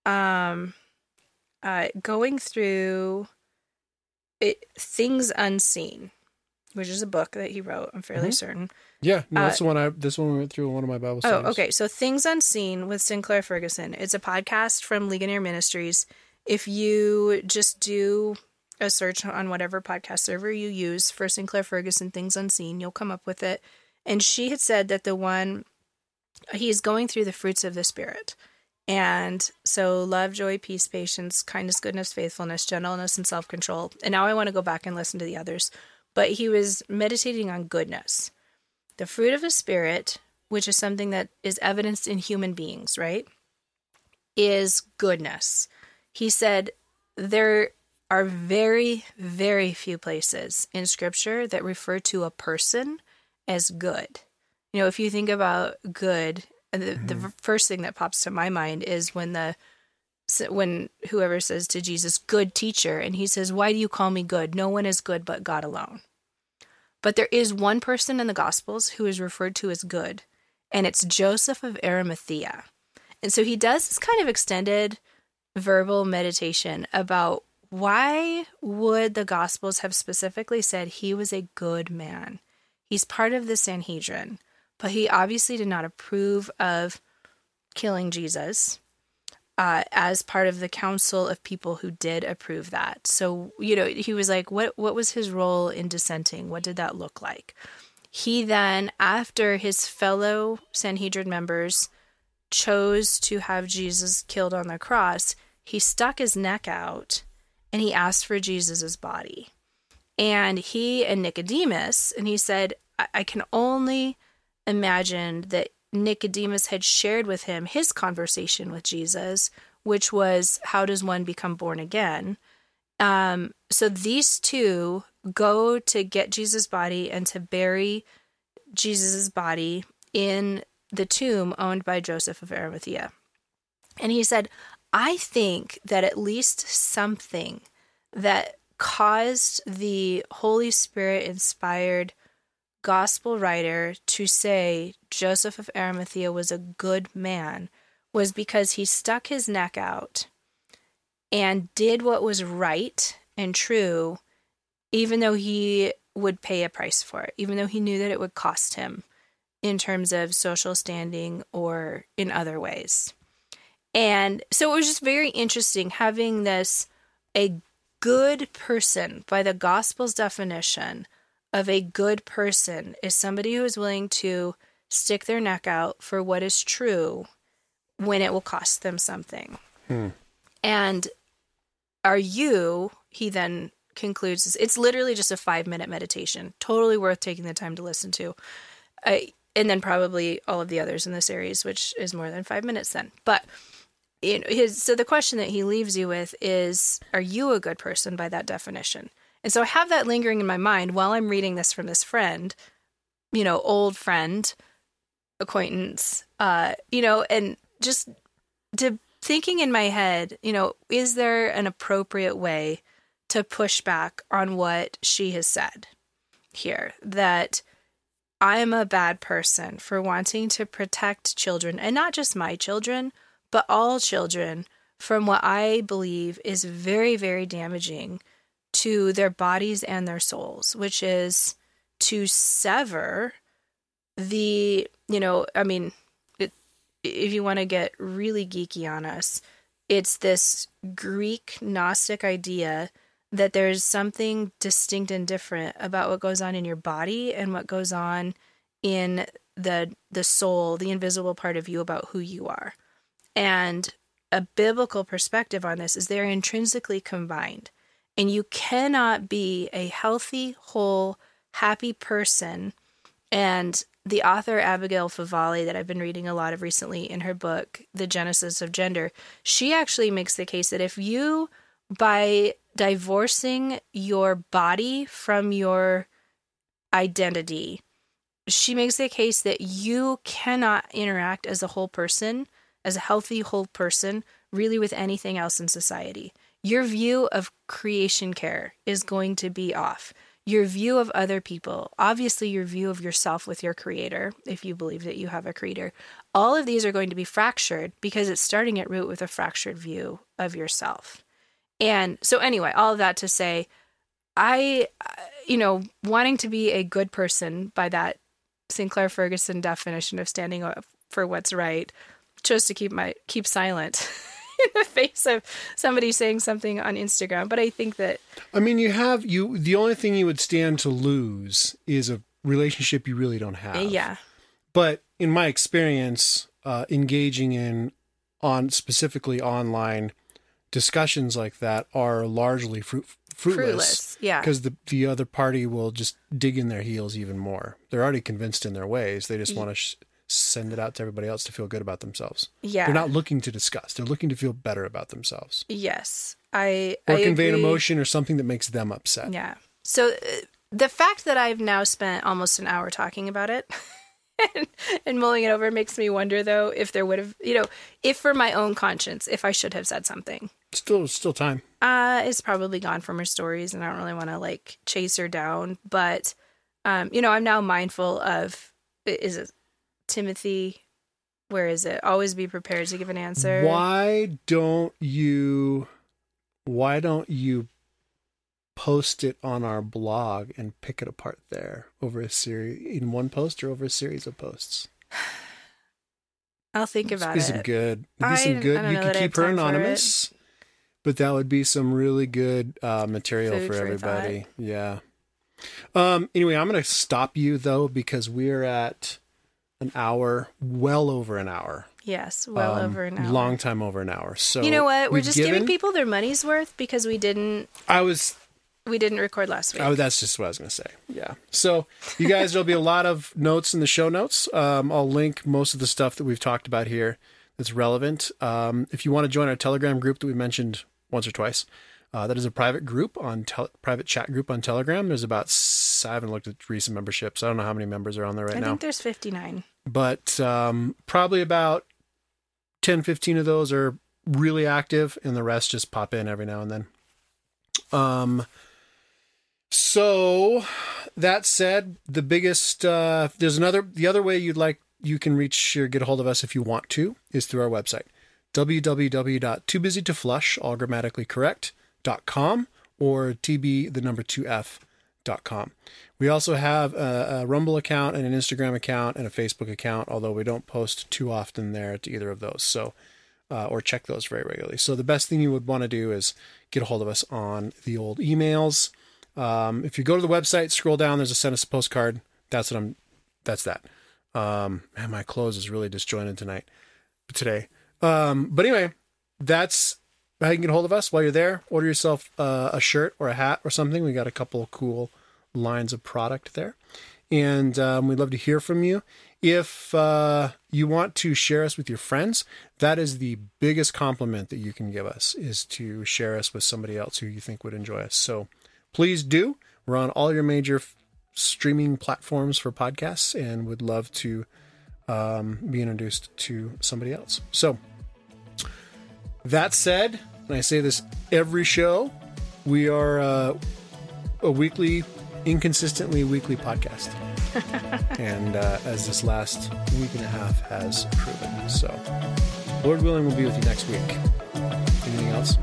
um uh going through it things unseen which is a book that he wrote i'm fairly Mhm. certain yeah, no, uh, that's the one I. This one we went through one of my Bible Oh, okay. So Things Unseen with Sinclair Ferguson. It's a podcast from Ligonier Ministries. If you just do a search on whatever podcast server you use for Sinclair Ferguson Things Unseen, you'll come up with it. And she had said that the one he's going through the fruits of the spirit. And so love, joy, peace, patience, kindness, goodness, faithfulness, gentleness, and self-control. And now I want to go back and listen to the others. But he was meditating on goodness. The fruit of the spirit, which is something that is evidenced in human beings, right? Is goodness. He said there are very, very few places in scripture that refer to a person as good. You know, if you think about good, the, the mm-hmm. first thing that pops to my mind is when the when whoever says to Jesus, "Good teacher," and he says, "Why do you call me good? No one is good but God alone." But there is one person in the Gospels who is referred to as good, and it's Joseph of Arimathea. And so he does this kind of extended verbal meditation about why would the Gospels have specifically said he was a good man? He's part of the Sanhedrin, but he obviously did not approve of killing Jesus uh, as part of the council of people who did approve that. So, you know, he was like, what, what was his role in dissenting? What did that look like? He then, after his fellow Sanhedrin members chose to have Jesus killed on the cross, he stuck his neck out and he asked for Jesus's body. And he and Nicodemus, and he said, I, I can only imagine that Nicodemus had shared with him his conversation with Jesus, which was, How does one become born again? Um, so these two go to get Jesus' body and to bury Jesus' body in the tomb owned by Joseph of Arimathea. And he said, I think that at least something that caused the Holy Spirit inspired gospel writer to say Joseph of Arimathea was a good man was because he stuck his neck out and did what was right and true, even though he would pay a price for it, even though he knew that it would cost him in terms of social standing or in other ways. And so it was just very interesting having this a good person by the gospel's definition of a good person is somebody who is willing to stick their neck out for what is true when it will cost them something. Hmm. And are you he then concludes it's literally just a five minute meditation, totally worth taking the time to listen to. I, and then probably all of the others in the series, which is more than five minutes then. But you know, his so the question that he leaves you with is, are you a good person by that definition? And so I have that lingering in my mind while I'm reading this from this friend, you know, old friend, acquaintance, uh, you know, and just to thinking in my head, you know, is there an appropriate way to push back on what she has said here? That I am a bad person for wanting to protect children and not just my children, but all children from what I believe is very, very damaging to their bodies and their souls, which is to sever the, you know, I mean, it, if you want to get really geeky on us, it's this Greek Gnostic idea that there's something distinct and different about what goes on in your body and what goes on in the the soul, the invisible part of you about who you are. And a biblical perspective on this is they're intrinsically combined. And you cannot be a healthy, whole, happy person. And the author Abigail Favale, that I've been reading a lot of recently in her book, The Genesis of Gender, she actually makes the case that if you, by divorcing your body from your identity, she makes the case that you cannot interact as a whole person as a healthy whole person really with anything else in society. Your view of creation care is going to be off. Your view of other people, obviously, your view of yourself with your creator, if you believe that you have a creator, all of these are going to be fractured because it's starting at root with a fractured view of yourself. And so, anyway, all of that to say, I, uh, you know, wanting to be a good person by that Sinclair Ferguson definition of standing up for what's right chose to keep my keep silent in the face of somebody saying something on Instagram. But I think that I mean, you have you. The only thing you would stand to lose is a relationship you really don't have. Yeah. But in my experience, uh, engaging in on specifically online discussions like that are largely fruit, fruitless. Fruitless, yeah. Because the the other party will just dig in their heels even more. They're already convinced in their ways. They just want to sh- send it out to everybody else to feel good about themselves. Yeah. They're not looking to discuss. They're looking to feel better about themselves. Yes. I Or I convey an emotion or something that makes them upset. Yeah. So uh, the fact that I've now spent almost an hour talking about it and, and mulling it over makes me wonder though if there would have, you know, if for my own conscience, if I should have said something. Still still time. Uh, it's probably gone from her stories, and I don't really want to like chase her down. But, um, you know, I'm now mindful of is it Timothy? Where is it? Always be prepared to give an answer. Why don't you why don't you post it on our blog and pick it apart there over a series in one post or over a series of posts? I'll think about be it. some good. Be I- some good. You could keep her time for it. anonymous, but that would be some really good uh, material Food for for everybody. Yeah. Um. Anyway, I'm going to stop you though because we're at an hour, well over an hour. Yes, well Um, over an hour. Long time over an hour. So you know what? We're just given- giving people their money's worth because we didn't I was we didn't record last week. Oh, that's just what I was going to say. Yeah. So, you guys, there'll be a lot of notes in the show notes. Um, I'll link most of the stuff that we've talked about here that's relevant. Um, if you want to join our Telegram group that we mentioned once or twice, uh, that is a private group on tel- private chat group on Telegram. There's about I haven't looked at recent memberships. I don't know how many members are on there right I now, I think there's 59. but um, probably about 10, 15 of those are really active, and the rest just pop in every now and then. Um, so that said, the biggest uh, there's another the other way you'd like you can reach or get a hold of us if you want to is through our website www.toobusytoflush all grammatically correct dot com or tb the number 2f dot com. We also have a, a Rumble account and an Instagram account and a Facebook account, although we don't post too often there to either of those. So uh, or check those very regularly. So the best thing you would want to do is get a hold of us on the old emails. Um, if you go to the website, scroll down, there's a send us a postcard. That's what I'm. That's that. Um, man, my clothes is really disjointed tonight, today. Um, but anyway, that's how you can get hold of us while you're there. Order yourself uh, a shirt or a hat or something. We got a couple of cool lines of product there. And um, we'd love to hear from you. If uh, you want to share us with your friends, that is the biggest compliment that you can give us is to share us with somebody else who you think would enjoy us. So please do. We're on all your major f- streaming platforms for podcasts and would love to um, be introduced to somebody else. So that said, and I say this every show, we are uh, a weekly, inconsistently weekly podcast. and uh, as this last week and a half has proven. So, Lord willing, we'll be with you next week. Anything else?